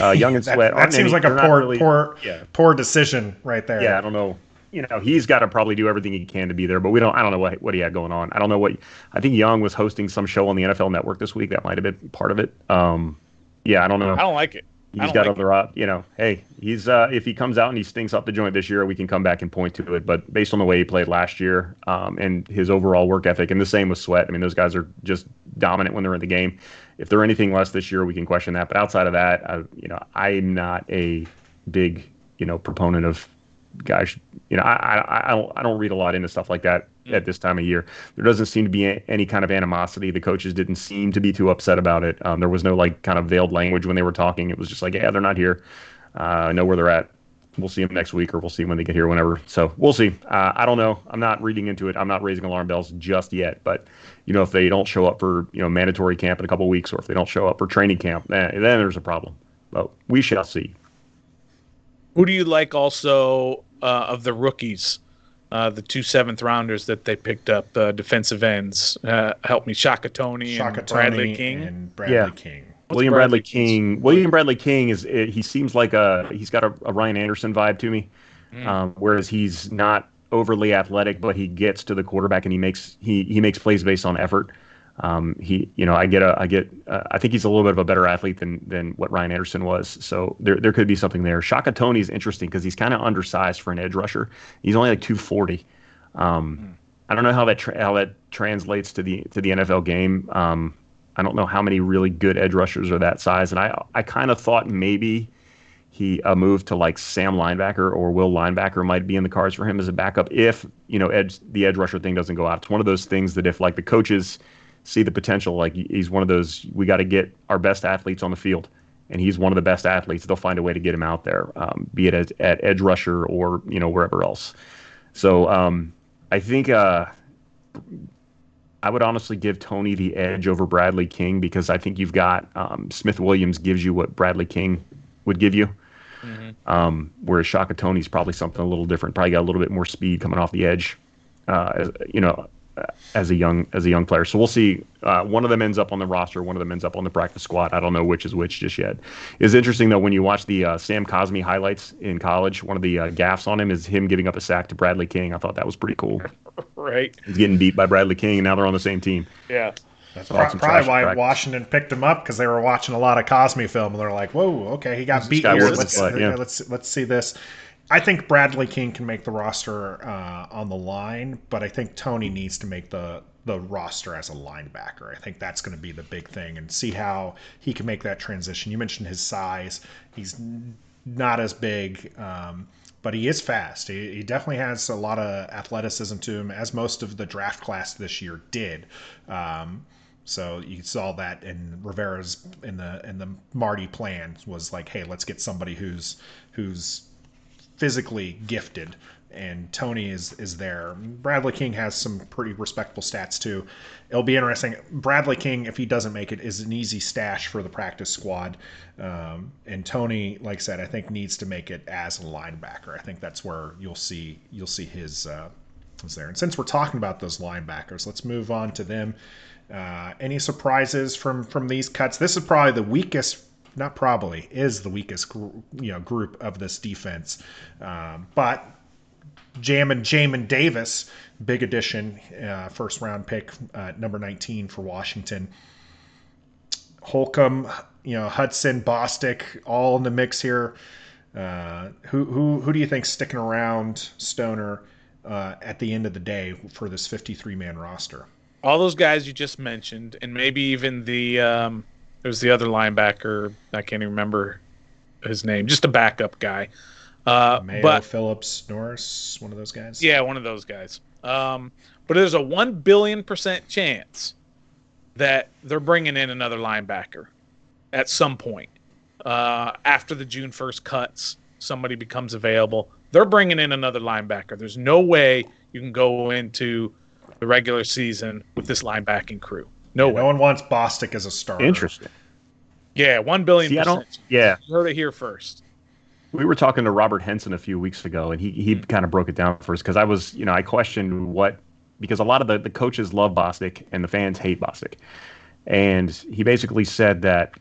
Uh, <laughs> Young and Sweat. that, that seems like a poor, really, poor, yeah. poor decision right there. Yeah, I don't know. You know, he's got to probably do everything he can to be there, but we don't. I don't know what what he had going on. I don't know what. I think Young was hosting some show on the NFL Network this week. That might have been part of it. Um, yeah, I don't know. I don't like it. He's got like other, uh, you know, hey, he's uh, if he comes out and he stinks up the joint this year, we can come back and point to it. But based on the way he played last year um, and his overall work ethic, and the same with Sweat, I mean, those guys are just dominant when they're in the game. If they're anything less this year, we can question that. But outside of that, I, you know, I'm not a big, you know, proponent of guys. You know, I, I, I don't I don't read a lot into stuff like that mm. at this time of year. There doesn't seem to be any kind of animosity. The coaches didn't seem to be too upset about it. Um, there was no like kind of veiled language when they were talking. It was just like, yeah, they're not here. Uh, I know where they're at. We'll see them next week, or we'll see when they get here, whenever. So we'll see. Uh, I don't know. I'm not reading into it. I'm not raising alarm bells just yet. But you know, if they don't show up for you know mandatory camp in a couple weeks, or if they don't show up for training camp, then, then there's a problem. But we shall see. Who do you like also uh, of the rookies? Uh, the two seventh rounders that they picked up, uh, defensive ends. Uh, help me, Shaka Toney Shaka and Bradley King. And Bradley yeah. King. What's William Bradley, Bradley King. William Bradley King is he seems like a he's got a, a Ryan Anderson vibe to me, mm. um, whereas he's not overly athletic, but he gets to the quarterback and he makes he he makes plays based on effort. Um, he, you know, I get a, I get, uh, I think he's a little bit of a better athlete than than what Ryan Anderson was. So there there could be something there. Shaka Toney is interesting because he's kind of undersized for an edge rusher. He's only like 240. Um, mm. I don't know how that tra- how that translates to the to the NFL game. Um, I don't know how many really good edge rushers are that size, and I I kind of thought maybe he a move to like Sam linebacker or Will linebacker might be in the cards for him as a backup if you know edge the edge rusher thing doesn't go out. It's one of those things that if like the coaches see the potential. Like he's one of those. We got to get our best athletes on the field, and he's one of the best athletes. They'll find a way to get him out there, um, be it at, at, edge rusher or you know wherever else. So um, I think uh, I would honestly give Toney the edge over Bradley King because I think you've got um, Smith Williams gives you what Bradley King would give you. Mm-hmm. Um, whereas Shaka Toney's probably something a little different. Probably got a little bit more speed coming off the edge. Uh, you know, as a young as a young player. So we'll see. Uh, one of them ends up on the roster. One of them ends up on the practice squad. I don't know which is which just yet. It's interesting though when you watch the uh, Sam Cosmi highlights in college. One of the uh, gaffs on him is him giving up a sack to Bradley King. I thought that was pretty cool. <laughs> right. He's getting beat by Bradley King, and now they're on the same team. Yeah. That's probably, probably why Washington picked him up because they were watching a lot of Cosmi film and they're like, "Whoa, okay, he got beat here. Let's, yeah. let's let's see this." I think Bradley King can make the roster uh, on the line, but I think Toney needs to make the the roster as a linebacker. I think that's going to be the big thing, and see how he can make that transition. You mentioned his size; he's not as big. Um, but he is fast. He, he, definitely has a lot of athleticism to him, as most of the draft class this year did. Um, so you saw that in Rivera's in the in the Marty plan was like, hey, let's get somebody who's who's physically gifted and Toney is is there. Bradley King has some pretty respectable stats too. It'll be interesting. Bradley King, if he doesn't make it, is an easy stash for the practice squad. Um, and Toney, like I said, I think needs to make it as a linebacker. I think that's where you'll see you'll see his uh, his there. And since we're talking about those linebackers, let's move on to them. Uh, any surprises from from these cuts? This is probably the weakest not probably is the weakest you know group of this defense. Um, but Jamin Jamin Davis, big addition, uh, first round pick, uh, number 19 for Washington. Holcomb, you know Hudson, Bostic, all in the mix here. Uh, who who who do you think sticking around Stoner uh, at the end of the day for this 53 man roster? All those guys you just mentioned, and maybe even the um, there's the other linebacker. I can't even remember his name. Just a backup guy. Uh, Mayo, but, Phillips, Norris, one of those guys. Yeah, one of those guys. Um, but there's a one billion percent chance that they're bringing in another linebacker at some point uh, after the June first cuts. Somebody becomes available. They're bringing in another linebacker. There's no way you can go into the regular season with this linebacking crew. No yeah, way. No one wants Bostic as a starter. Interesting. Yeah, one billion See, percent. Yeah, you heard it here first we were talking to Robert Henson a few weeks ago, and he he mm-hmm. kind of broke it down for us because I was, you know, I questioned what because a lot of the, the coaches love Bostic and the fans hate Bostic. And he basically said that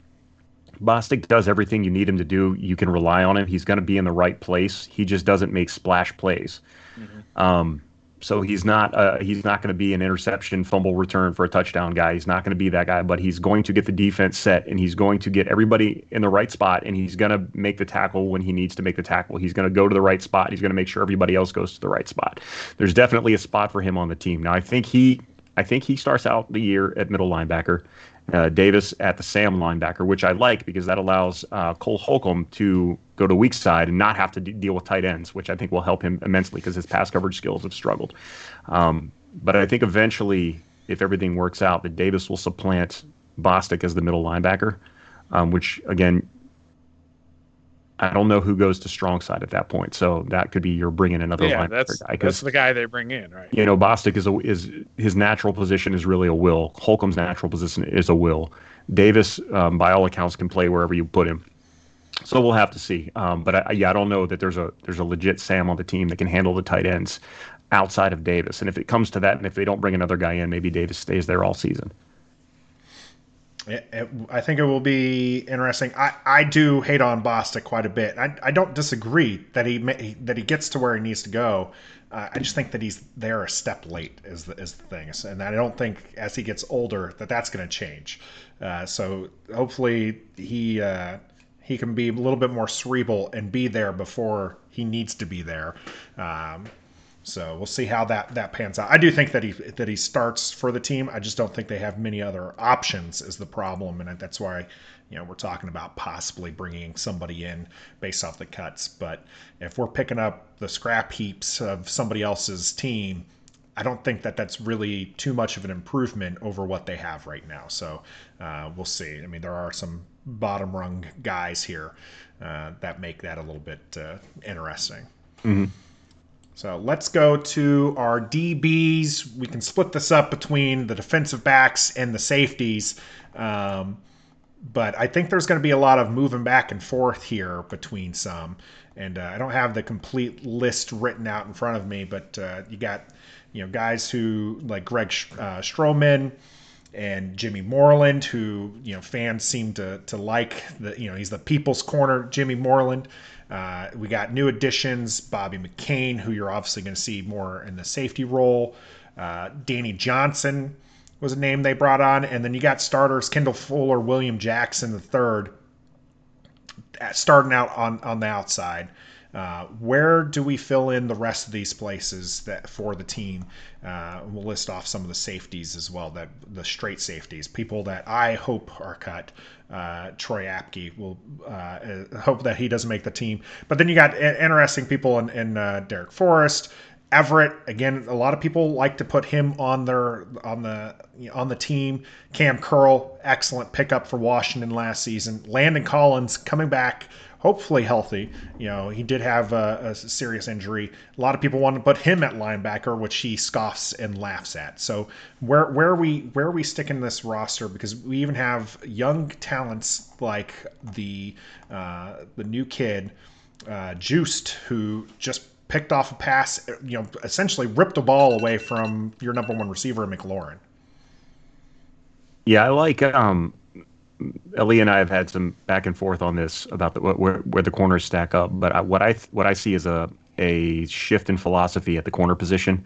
Bostic does everything you need him to do. You can rely on him. He's going to be in the right place. He just doesn't make splash plays. Mm-hmm. Um, so he's not uh, he's not going to be an interception, fumble return for a touchdown guy. He's not going to be that guy, but he's going to get the defense set and he's going to get everybody in the right spot and he's going to make the tackle when he needs to make the tackle. He's going to go to the right spot. He's going to make sure everybody else goes to the right spot. There's definitely a spot for him on the team. Now I think he I think he starts out the year at middle linebacker uh, Davis at the Sam linebacker, which I like because that allows uh, Cole Holcomb to go to weak side and not have to deal with tight ends, which I think will help him immensely because his pass coverage skills have struggled. Um, but I think eventually, if everything works out, that Davis will supplant Bostic as the middle linebacker, um, which again I don't know who goes to strong side at that point. So that could be you're bringing another yeah, that's, guy. That's the guy they bring in, right? You know, Bostic is a, is his natural position is really a will. Holcomb's natural position is a will. Davis, um, by all accounts, can play wherever you put him. So we'll have to see. Um, but I, yeah, I don't know that there's a there's a legit Sam on the team that can handle the tight ends outside of Davis. And if it comes to that, and if they don't bring another guy in, maybe Davis stays there all season. It, it, I think it will be interesting. I, I do hate on Bostic quite a bit. I, I don't disagree that he that he gets to where he needs to go. Uh, I just think that he's there a step late is the is the thing, and I don't think as he gets older that that's going to change. Uh, so hopefully he uh, he can be a little bit more cerebral and be there before he needs to be there. Um, so we'll see how that that pans out. I do think that he that he starts for the team. I just don't think they have many other options is the problem, and that's why you know we're talking about possibly bringing somebody in based off the cuts. But if we're picking up the scrap heaps of somebody else's team, I don't think that that's really too much of an improvement over what they have right now. So uh, we'll see. I mean, there are some bottom rung guys here uh, that make that a little bit uh, interesting. Mm-hmm. So let's go to our DBs. We can split this up between the defensive backs and the safeties. Um, but I think there's going to be a lot of moving back and forth here between some. And uh, I don't have the complete list written out in front of me, but uh, you got you know guys who like Greg uh, and Jimmy Moreland, who you know fans seem to to like. The you know he's the people's corner, Jimmy Moreland. Uh, we got new additions, Bobby McCain, who you're obviously going to see more in the safety role. Uh, Danny Johnson was a name they brought on, and then you got starters Kendall Fuller, William Jackson the third, uh, starting out on on the outside. Uh, where do we fill in the rest of these places that for the team? Uh, we'll list off some of the safeties as well, that the straight safeties, people that I hope are cut. Uh, Troy Apke will uh, hope that he doesn't make the team. But then you got interesting people in, in uh, Darrick Forrest, Everett again. A lot of people like to put him on their on the on the team. Cam Curl, excellent pickup for Washington last season. Landon Collins coming back, hopefully healthy. You know he did have a, a serious injury. A lot of people want to put him at linebacker, which he scoffs and laughs at. So where where are we where are we sticking this roster? Because we even have young talents like the uh, the new kid. Uh, Juste, who just picked off a pass, you know, essentially ripped a ball away from your number one receiver, McLaurin. Yeah, I like. Um, Ellie and I have had some back and forth on this about the, where where the corners stack up, but I, what I what I see is a a shift in philosophy at the corner position,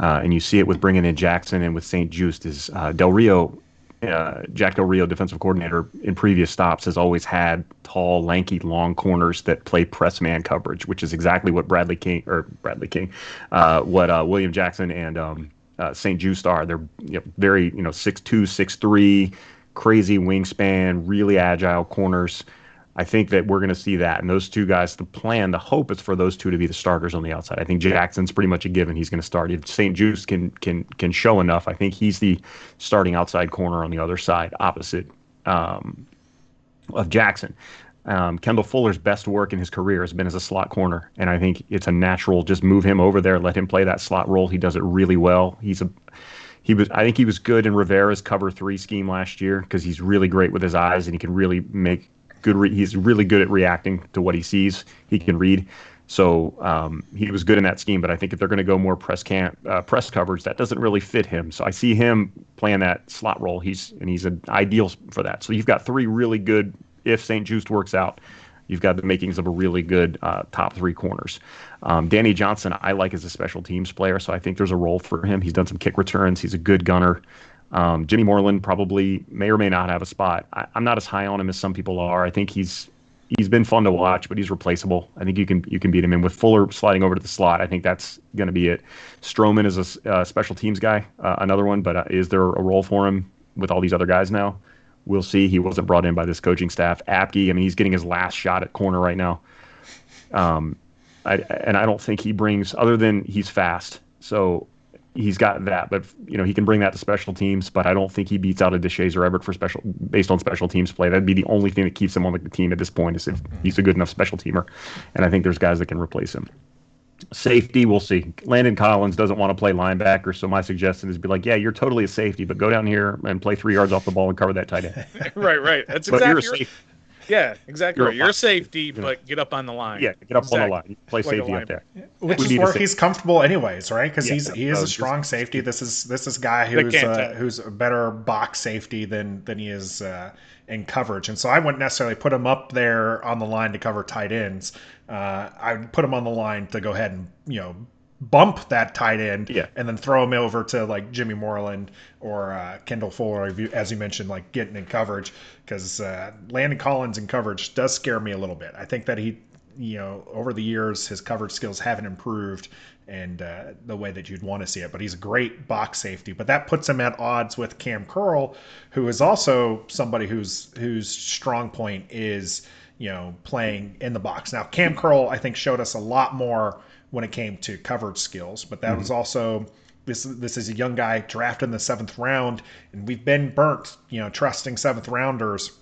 uh, and you see it with bringing in Jackson and with St. Juste is uh, Del Rio uh, Jack Del Rio, defensive coordinator, in previous stops has always had tall, lanky, long corners that play press man coverage, which is exactly what Bradley King or Bradley King, uh, what uh, William Jackson and um, uh, St. Juste are. They're you know, very you know six two, six three, crazy wingspan, really agile corners. I think that we're going to see that. And those two guys, the plan, the hope is for those two to be the starters on the outside. I think Jackson's pretty much a given. He's going to start. If St. Juste can can can show enough, I think he's the starting outside corner on the other side, opposite um, of Jackson. Um, Kendall Fuller's best work in his career has been as a slot corner, and I think it's a natural. Just move him over there, let him play that slot role. He does it really well. He's a he was I think he was good in Rivera's cover three scheme last year because he's really great with his eyes and he can really make good. Re- he's really good at reacting to what he sees. He can read. So um, he was good in that scheme, but I think if they're going to go more press camp, uh, press coverage, that doesn't really fit him. So I see him playing that slot role. He's and he's an ideal for that. So you've got three really good. If St. Juste works out, you've got the makings of a really good uh, top three corners. Um, Danny Johnson, I like as a special teams player, so I think there's a role for him. He's done some kick returns. He's a good gunner. Um, Jimmy Moreland probably may or may not have a spot. I, am not as high on him as some people are. I think he's he's been fun to watch, but he's replaceable. I think you can you can beat him. in with Fuller sliding over to the slot, I think that's going to be it. Stroman is a uh, special teams guy, uh, another one. But uh, is there a role for him with all these other guys now? We'll see. He wasn't brought in by this coaching staff. Apke, I mean, he's getting his last shot at corner right now. Um, I, and I don't think he brings other than he's fast. So he's got that, but you know he can bring that to special teams. But I don't think he beats out a Deshazor or Everett for special based on special teams play. That'd be the only thing that keeps him on the team at this point is if he's a good enough special teamer. And I think there's guys that can replace him. Safety, we'll see. Landon Collins doesn't want to play linebacker, so my suggestion is be like, yeah, you're totally a safety, but go down here and play three yards off the ball and cover that tight end. <laughs> right, right. That's exactly. Yeah, exactly. You're, right. You're safety, but get up on the line. Yeah, get up exactly. on the line. Play like safety up there. Which is where he's comfortable, anyways, right? Because yeah, he's he is a strong safety. This is this is a guy who's uh, who's a better box safety than than he is uh, in coverage. And so I wouldn't necessarily put him up there on the line to cover tight ends. Uh, I would put him on the line to go ahead and you know bump that tight end yeah. and then throw him over to like Jimmy Moreland or uh, Kendall Fuller, as you mentioned, like getting in coverage because uh, Landon Collins in coverage does scare me a little bit. I think that he, you know, over the years his coverage skills haven't improved and uh, the way that you'd want to see it. But he's a great box safety. But that puts him at odds with Cam Curl, who is also somebody whose whose strong point is you know playing in the box. Now Cam Curl I think showed us a lot more when it came to coverage skills. But that mm-hmm. was also this this is a young guy drafted in the seventh round, and we've been burnt, you know, trusting seventh rounders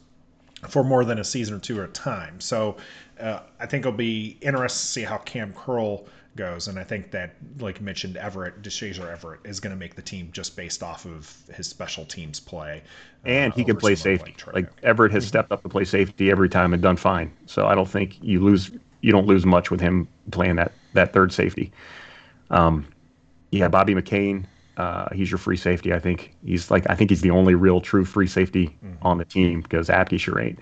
for more than a season or two at a time. So uh, I think it'll be interesting to see how Cam Curl goes, and I think that, like mentioned, Everett Deshazor Everett is going to make the team just based off of his special teams play, uh, and he can play safety. Like, like Everett has stepped up to play safety every time and done fine. So I don't think you lose you don't lose much with him playing that that third safety. Um, yeah, Bobby McCain, uh, he's your free safety. I think he's like I think he's the only real true free safety mm-hmm. on the team because Apke sure ain't.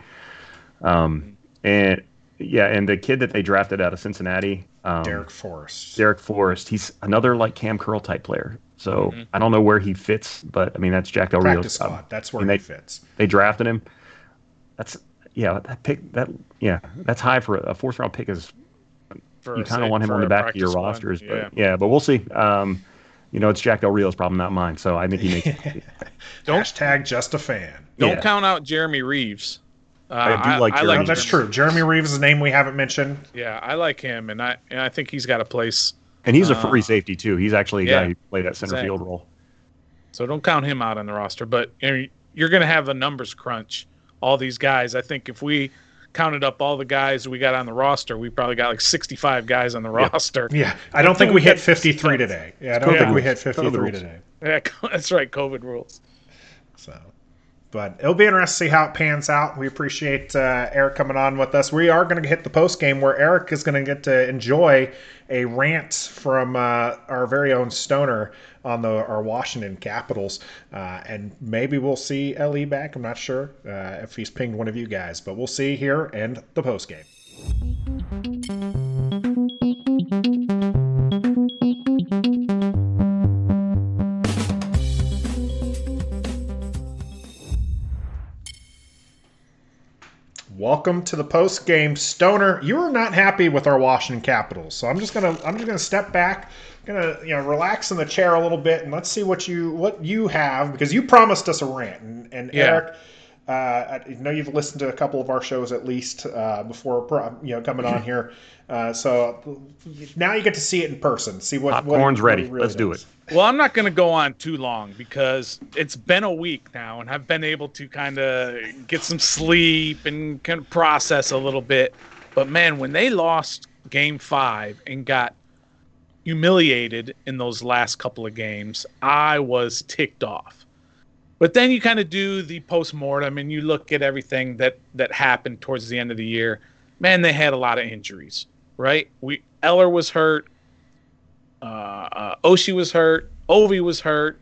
Um, and yeah, and the kid that they drafted out of Cincinnati, um, Darrick Forrest. Darrick Forrest, he's another like Cam Curl type player. So mm-hmm. I don't know where he fits, but I mean that's Jack Del Rio. Spot. That's where he they, fits. They drafted him. That's yeah, that pick that yeah, that's high for a fourth round pick is for you kind of want him on the back of your rosters, yeah. but yeah, but we'll see. Um, you know, it's Jack Del Rio's problem, not mine. So I think he makes. <laughs> don't Hashtag just a fan. Don't yeah. count out Jeremy Reaves. Uh, I do like. I, I like that's true. Jeremy Reaves is a name we haven't mentioned. Yeah, I like him, and I and I think he's got a place. And he's a free uh, safety too. He's actually a yeah, guy who played that center exactly. field role. So don't count him out on the roster. But you're going to have a numbers crunch. All these guys. I think if we counted up all the guys we got on the roster, we probably got like 65 guys on the yeah. roster. <laughs> Yeah, I don't think we hit 53 today. Yeah, I don't think we hit 53 today. Yeah, <laughs> that's right. COVID rules. So, but it'll be interesting to see how it pans out. We appreciate uh, Eric coming on with us. We are going to hit the post game where Eric is going to get to enjoy a rant from uh, our very own Stoner on the our Washington Capitals, uh, and maybe we'll see Le back. I'm not sure uh, if he's pinged one of you guys, but we'll see here and the post game. Welcome to the post game, Stoner. You are not happy with our Washington Capitals, so I'm just gonna I'm just gonna step back, gonna you know relax in the chair a little bit, and let's see what you what you have because you promised us a rant, and, and yeah. Eric. Uh, I know you've listened to a couple of our shows at least uh, before you know coming on <laughs> here. Uh, so now you get to see it in person. See what popcorn's what, ready. What really Let's do it. Well, I'm not going to go on too long because it's been a week now, and I've been able to kind of get some sleep and kind of process a little bit. But man, when they lost Game Five and got humiliated in those last couple of games, I was ticked off. But then you kind of do the post mortem and you look at everything that that happened towards the end of the year. Man, they had a lot of injuries right? We Eller was hurt, uh, uh, Oshie was hurt, Ovi was hurt,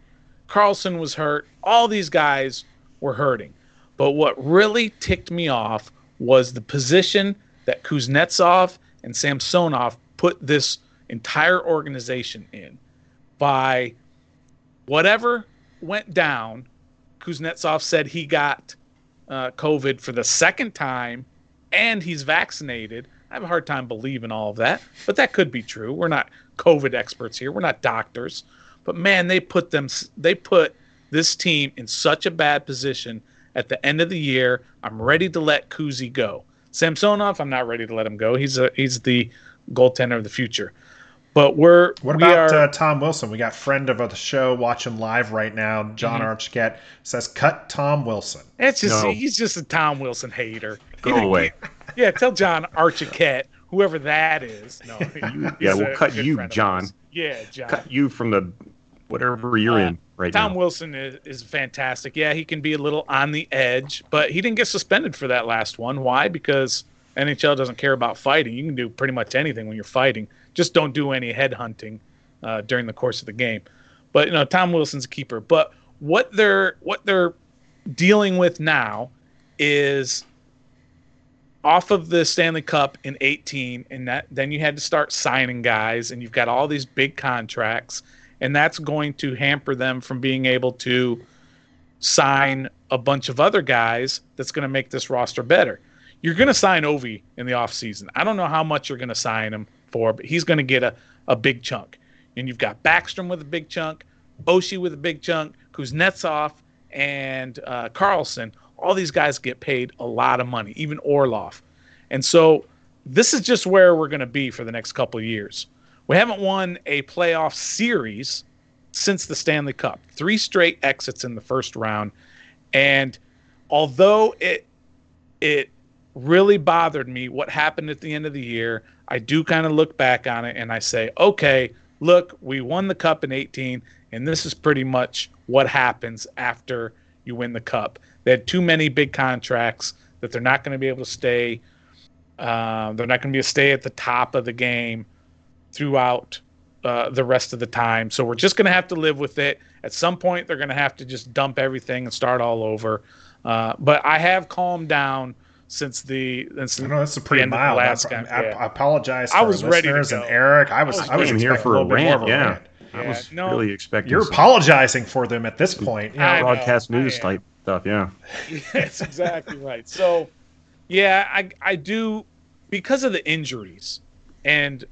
Carlson was hurt. All these guys were hurting. But what really ticked me off was the position that Kuznetsov and Samsonov put this entire organization in. By whatever went down, Kuznetsov said he got uh, COVID for the second time and he's vaccinated. I have a hard time believing all of that, but that could be true. We're not COVID experts here. We're not doctors, but man, they put them they put this team in such a bad position at the end of the year. I'm ready to let Kuzi go. Samsonov, I'm not ready to let him go. He's a he's the goaltender of the future. But we're what we about are, uh, Tom Wilson? We got friend of the show watching live right now. John mm-hmm. Archquette says, "Cut Tom Wilson." It's just no. he's just a Tom Wilson hater. Go away. <laughs> yeah, tell John Archiquette, whoever that is. No, <laughs> yeah, we'll cut you, John. Yeah, John. Cut you from the whatever you're uh, in right Tom now. Tom Wilson is, is fantastic. Yeah, he can be a little on the edge, but he didn't get suspended for that last one. Why? Because NHL doesn't care about fighting. You can do pretty much anything when you're fighting. Just don't do any head hunting uh, during the course of the game. But you know, Tom Wilson's a keeper. But what they're what they're dealing with now is off of the Stanley Cup in 18 and that then you had to start signing guys and you've got all these big contracts and that's going to hamper them from being able to sign a bunch of other guys that's going to make this roster better. You're going to sign Ovi in the offseason. I don't know how much you're going to sign him but he's going to get a, a big chunk. And you've got Backstrom with a big chunk, Oshie with a big chunk, Kuznetsov, and uh, Carlson all these guys get paid a lot of money, even Orlov. And so this is just where we're going to be for the next couple years. We haven't won a playoff series since the Stanley Cup. Three straight exits in the first round. And although it it really bothered me what happened at the end of the year, I do kind of look back on it and I say, okay, look, we won the cup in 18 and this is pretty much what happens after you win the cup. They had too many big contracts that they're not going to be able to stay. Uh, they're not going to be able to stay at the top of the game throughout uh, the rest of the time. So we're just going to have to live with it. At some point, they're going to have to just dump everything and start all over. Uh, but I have calmed down since the since I know that's a pretty mild. Last I, I, I, apologize. I was ready to go. and Eric. I was I was, I was here for a, a rant. Yeah. Rant. I was no, really expecting. You're some. apologizing for them at this point. You know, broadcast news type stuff. Yeah, <laughs> that's exactly right. So, yeah, I I do because of the injuries, and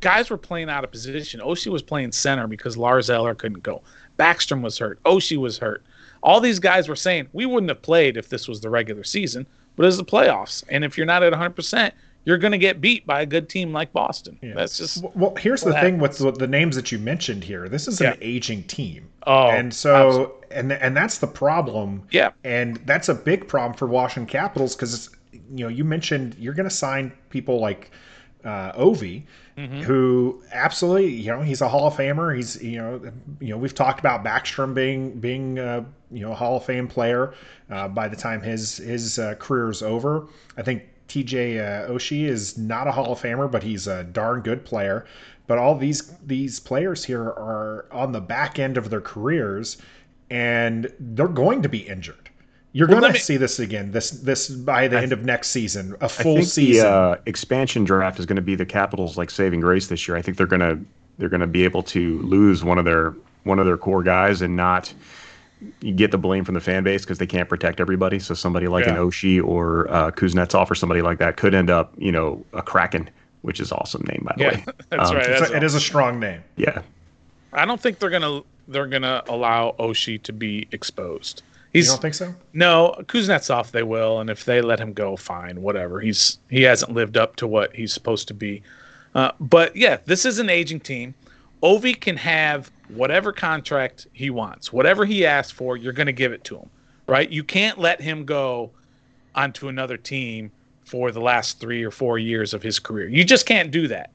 guys were playing out of position. Oshie was playing center because Lars Eller couldn't go. Backstrom was hurt. Oshie was hurt. All these guys were saying we wouldn't have played if this was the regular season, but it's the playoffs. And if you're not at 100%, you're going to get beat by a good team like Boston. Yeah. That's just well. Here's the happens. thing with the, the, names that you mentioned here. This is yeah. an aging team. Oh, and so absolutely. and and that's the problem. Yeah, and that's a big problem for Washington Capitals because you know you mentioned you're going to sign people like uh, Ovi, mm-hmm. who absolutely, you know, he's a Hall of Famer. He's, you know, you know, we've talked about Backstrom being being, uh, you know, a Hall of Fame player uh, by the time his his uh, career is over. I think TJ uh, Oshie is not a Hall of Famer, but he's a darn good player. But all these these players here are on the back end of their careers, and they're going to be injured. You're well, going to see this again this this by the I end of next season, a full season. The uh, expansion draft is going to be the Capitals like saving grace this year. I think they're going to they're going to be able to lose one of their one of their core guys and not get the blame from the fan base because they can't protect everybody. So somebody like yeah. an Oshie or uh, Kuznetsov or somebody like that could end up, you know, a Kraken, which is awesome name by the yeah, way. <laughs> That's um, right. That's a, it is a strong name. Yeah. I don't think they're gonna they're gonna allow Oshie to be exposed. He's, you don't think so? No, Kuznetsov they will, and if they let him go, fine, whatever. He's he hasn't lived up to what he's supposed to be. Uh, but yeah, this is an aging team. Ovi can have whatever contract he wants, whatever he asks for, you're going to give it to him, right? You can't let him go onto another team for the last three or four years of his career. You just can't do that.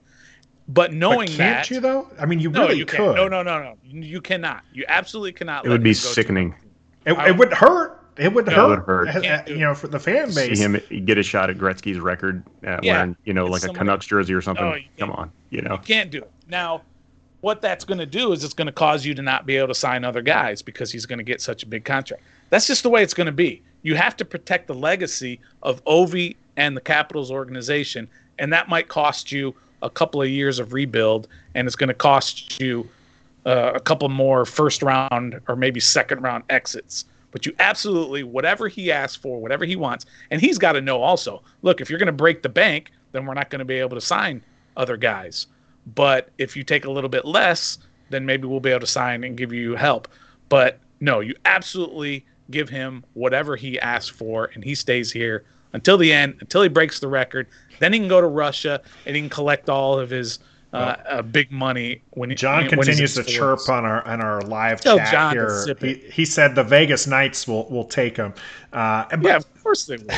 But knowing but can't that, you though? I mean, you no, really you could. No, no, no, no. You cannot. You absolutely cannot. It would be sickening. It, it would hurt. It would hurt. It would hurt. Uh, you know, for the fan base. See him get a shot at Gretzky's record uh, yeah, wearing, you know, like a Canucks jersey or something. No, Come on, you know. You can't do it. Now, what that's going to do is it's going to cause you to not be able to sign other guys because he's going to get such a big contract. That's just the way it's going to be. You have to protect the legacy of Ovi and the Capitals organization, and that might cost you a couple of years of rebuild, and it's going to cost you uh, a couple more first round or maybe second round exits. But you absolutely, whatever he asks for, whatever he wants, and he's got to know also look, if you're going to break the bank, then we're not going to be able to sign other guys. But if you take a little bit less, then maybe we'll be able to sign and give you help. But no, you absolutely give him whatever he asks for, and he stays here until the end, until he breaks the record. Then he can go to Russia and he can collect all of his uh, uh, big money when John when continues to chirp on our on our live Tell chat John here. He, he, said the Vegas Knights will will take him. Uh, but, yeah, of course they will. <laughs>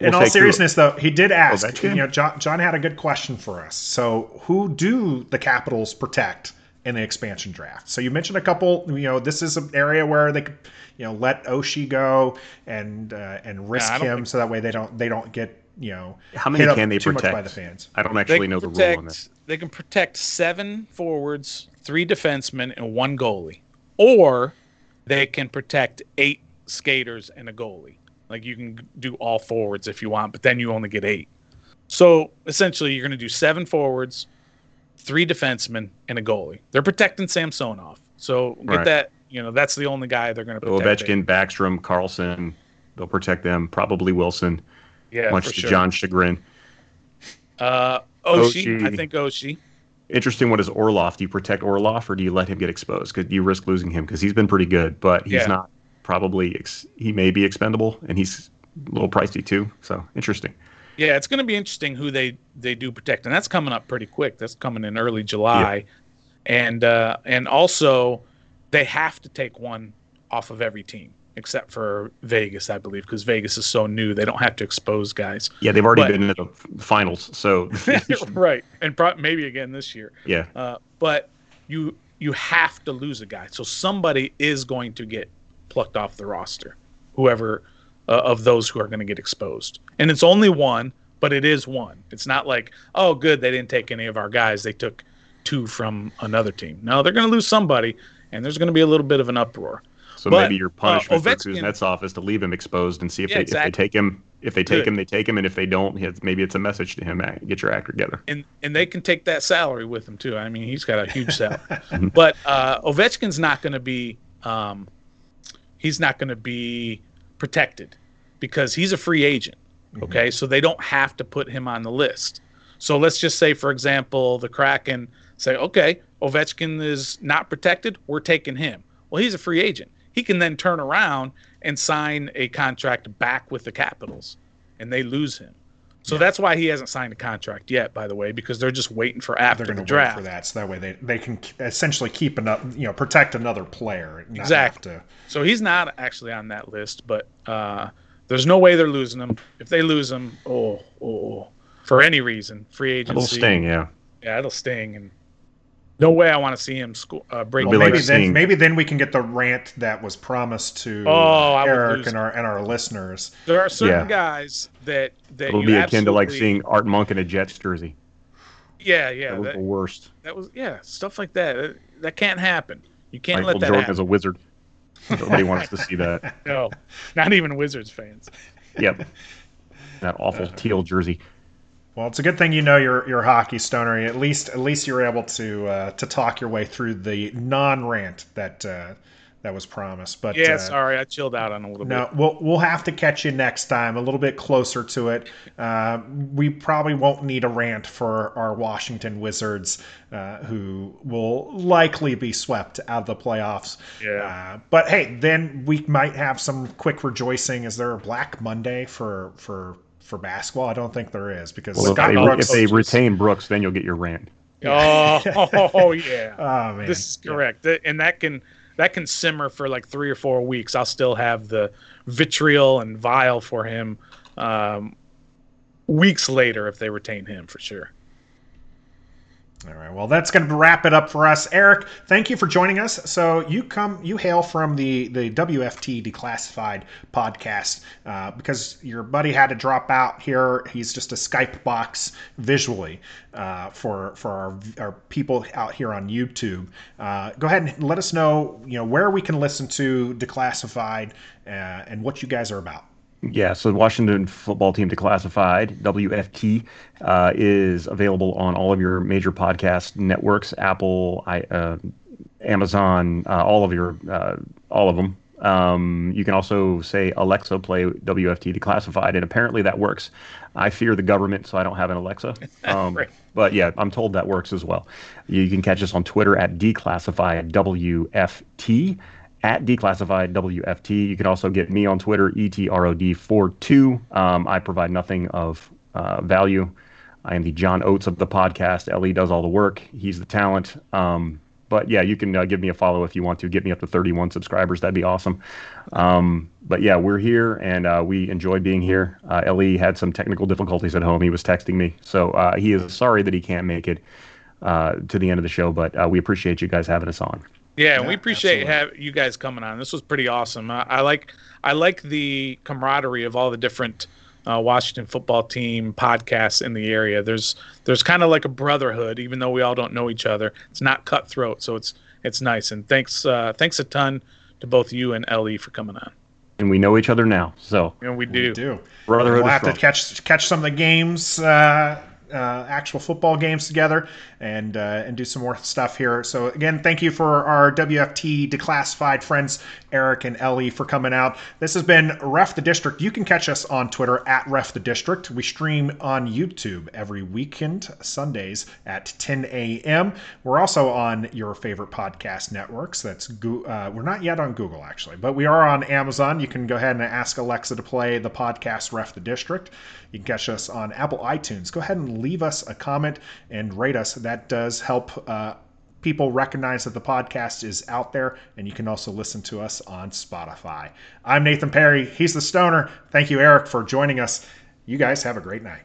in we'll all seriousness, though, he did ask. You know, John, John had a good question for us. So, who do the Capitals protect in the expansion draft? So, you mentioned a couple. You know, this is an area where they could, you know, let Oshie go and uh, and risk yeah, him so that way they don't they don't get you know how many can they protect by the fans. I don't actually know protect, the rule on this. They can protect seven forwards, three defensemen, and one goalie, or they can protect eight skaters and a goalie. Like you can do all forwards if you want, but then you only get eight. So essentially, you're going to do seven forwards, three defensemen, and a goalie. They're protecting Samsonov. So get right. that. You know, that's the only guy they're going to protect. Ovechkin, Backstrom, Carlson. They'll protect them. Probably Wilson. Yeah, much to sure. John's chagrin. Uh, Oshie, Oshie, I think Oshie. Interesting. What is Orlov? Do you protect Orlov or do you let him get exposed? Because you risk losing him because he's been pretty good, but he's yeah. not probably. Ex- he may be expendable, and he's a little pricey too. So interesting. Yeah, it's going to be interesting who they they do protect, and that's coming up pretty quick. That's coming in early July, yeah. and uh, and also they have to take one off of every team except for Vegas, I believe, because Vegas is so new. They don't have to expose guys. Yeah, they've already but, been in the finals, so <laughs> right, and pro- maybe again this year. Yeah, uh, but you you have to lose a guy, so somebody is going to get plucked off the roster, whoever uh, of those who are going to get exposed, and it's only one, but it is one. It's not like oh, good, they didn't take any of our guys; they took two from another team. No, they're going to lose somebody, and there's going to be a little bit of an uproar. So but, maybe your punishment uh, Ovechkin, for Kuznetsov is to leave him exposed and see if, yeah, they, exactly. if they take him. If they take Good. him, they take him, and if they don't, maybe it's a message to him: get your act together. And and they can take that salary with him too. I mean, he's got a huge <laughs> salary. but uh, Ovechkin's not going to be. Um, he's not going to be protected because he's a free agent. Mm-hmm. Okay, mm-hmm. so they don't have to put him on the list. So let's just say, for example, the Kraken say, okay, Ovechkin is not protected. We're taking him. Well, he's a free agent. He can then turn around and sign a contract back with the Capitals, and they lose him. So yeah. that's why he hasn't signed a contract yet, by the way, because they're just waiting for after they're the draft for that. So that way they, they can essentially keep another, you know, protect another player. exactly. To... So he's not actually on that list, but uh, there's no way they're losing him. If they lose him, oh, oh, for any reason, free agency. It'll sting, yeah. Yeah, it'll sting, and no way I want to see him score. Uh, break. Well, maybe like then, maybe then we can get the rant that was promised to oh, Eric and our and our listeners. There are certain yeah. guys that that it'll be akin to like seeing Art Monk in a Jets jersey. Yeah, yeah, that was that, the worst. That was yeah, stuff like that. That, that can't happen. You can't Michael let that Jordan happen. as a wizard. Nobody <laughs> wants to see that. No, not even Wizards fans. Yep, that awful teal jersey. Well, it's a good thing you know your your hockey stoner. At least at least you're able to uh, to talk your way through the non rant that uh, that was promised. But yeah, uh, sorry, I chilled out on a little no, bit. No, we'll we'll have to catch you next time, a little bit closer to it. Uh, we probably won't need a rant for our Washington Wizards, uh, who will likely be swept out of the playoffs. Yeah. Uh, but hey, then we might have some quick rejoicing. Is there a Black Monday for for for basketball? I don't think there is because well, Scott if, they, Brooks, if they retain Brooks, then you'll get your rant. Oh, <laughs> oh yeah. <laughs> oh man, this is correct, yeah. and that can that can simmer for like three or four weeks. I'll still have the vitriol and vile for him um, weeks later if they retain him for sure. All right. Well, that's going to wrap it up for us. Eric, thank you for joining us. So you come, you hail from the the WFT Declassified podcast uh, because your buddy had to drop out here. He's just a Skype box visually uh, for for our, our people out here on YouTube. Uh, go ahead and let us know, you know, where we can listen to Declassified uh, and what you guys are about. Yeah, so the Washington Football Team Declassified WFT uh, is available on all of your major podcast networks, Apple, I, uh, Amazon, uh, all of your, uh, all of them. Um, you can also say Alexa, play WFT Declassified, and apparently that works. I fear the government, so I don't have an Alexa. <laughs> Um, right. But yeah, I'm told that works as well. You can catch us on Twitter at Declassified WFT at declassified WFT. You can also get me on Twitter, ETROD42. Um, I provide nothing of uh, value. I am the John Oates of the podcast. Ellie does all the work. He's the talent. Um, but yeah, you can uh, give me a follow if you want to. Get me up to 31 subscribers. That'd be awesome. Um, but yeah, we're here and uh, we enjoy being here. Uh, Ellie had some technical difficulties at home. He was texting me. So uh, he is sorry that he can't make it uh, to the end of the show, but uh, we appreciate you guys having us on. Yeah, yeah we appreciate have you guys coming on. This was pretty awesome. I, I like I like the camaraderie of all the different uh, Washington football team podcasts in the area. There's there's kind of like a brotherhood, even though we all don't know each other. It's not cutthroat, so it's it's nice. And thanks uh, thanks a ton to both you and Ellie for coming on. And we know each other now, so and we do. We do. Brotherhood. We'll have to catch catch some of the games. Uh, uh, actual football games together and uh, and do some more stuff here. So again, thank you for our WFT declassified friends Eric and Ellie for coming out. This has been Ref the District. You can catch us on Twitter at Ref the District. We stream on YouTube every weekend Sundays at 10 a.m. We're also on your favorite podcast networks. That's uh, we're not yet on Google actually, but we are on Amazon. You can go ahead and ask Alexa to play the podcast Ref the District. You can catch us on Apple iTunes. Go ahead and leave us a comment and rate us. That does help uh, people recognize that the podcast is out there, and you can also listen to us on Spotify. I'm Nathan Perry. He's the Stoner. Thank you, Eric, for joining us. You guys have a great night.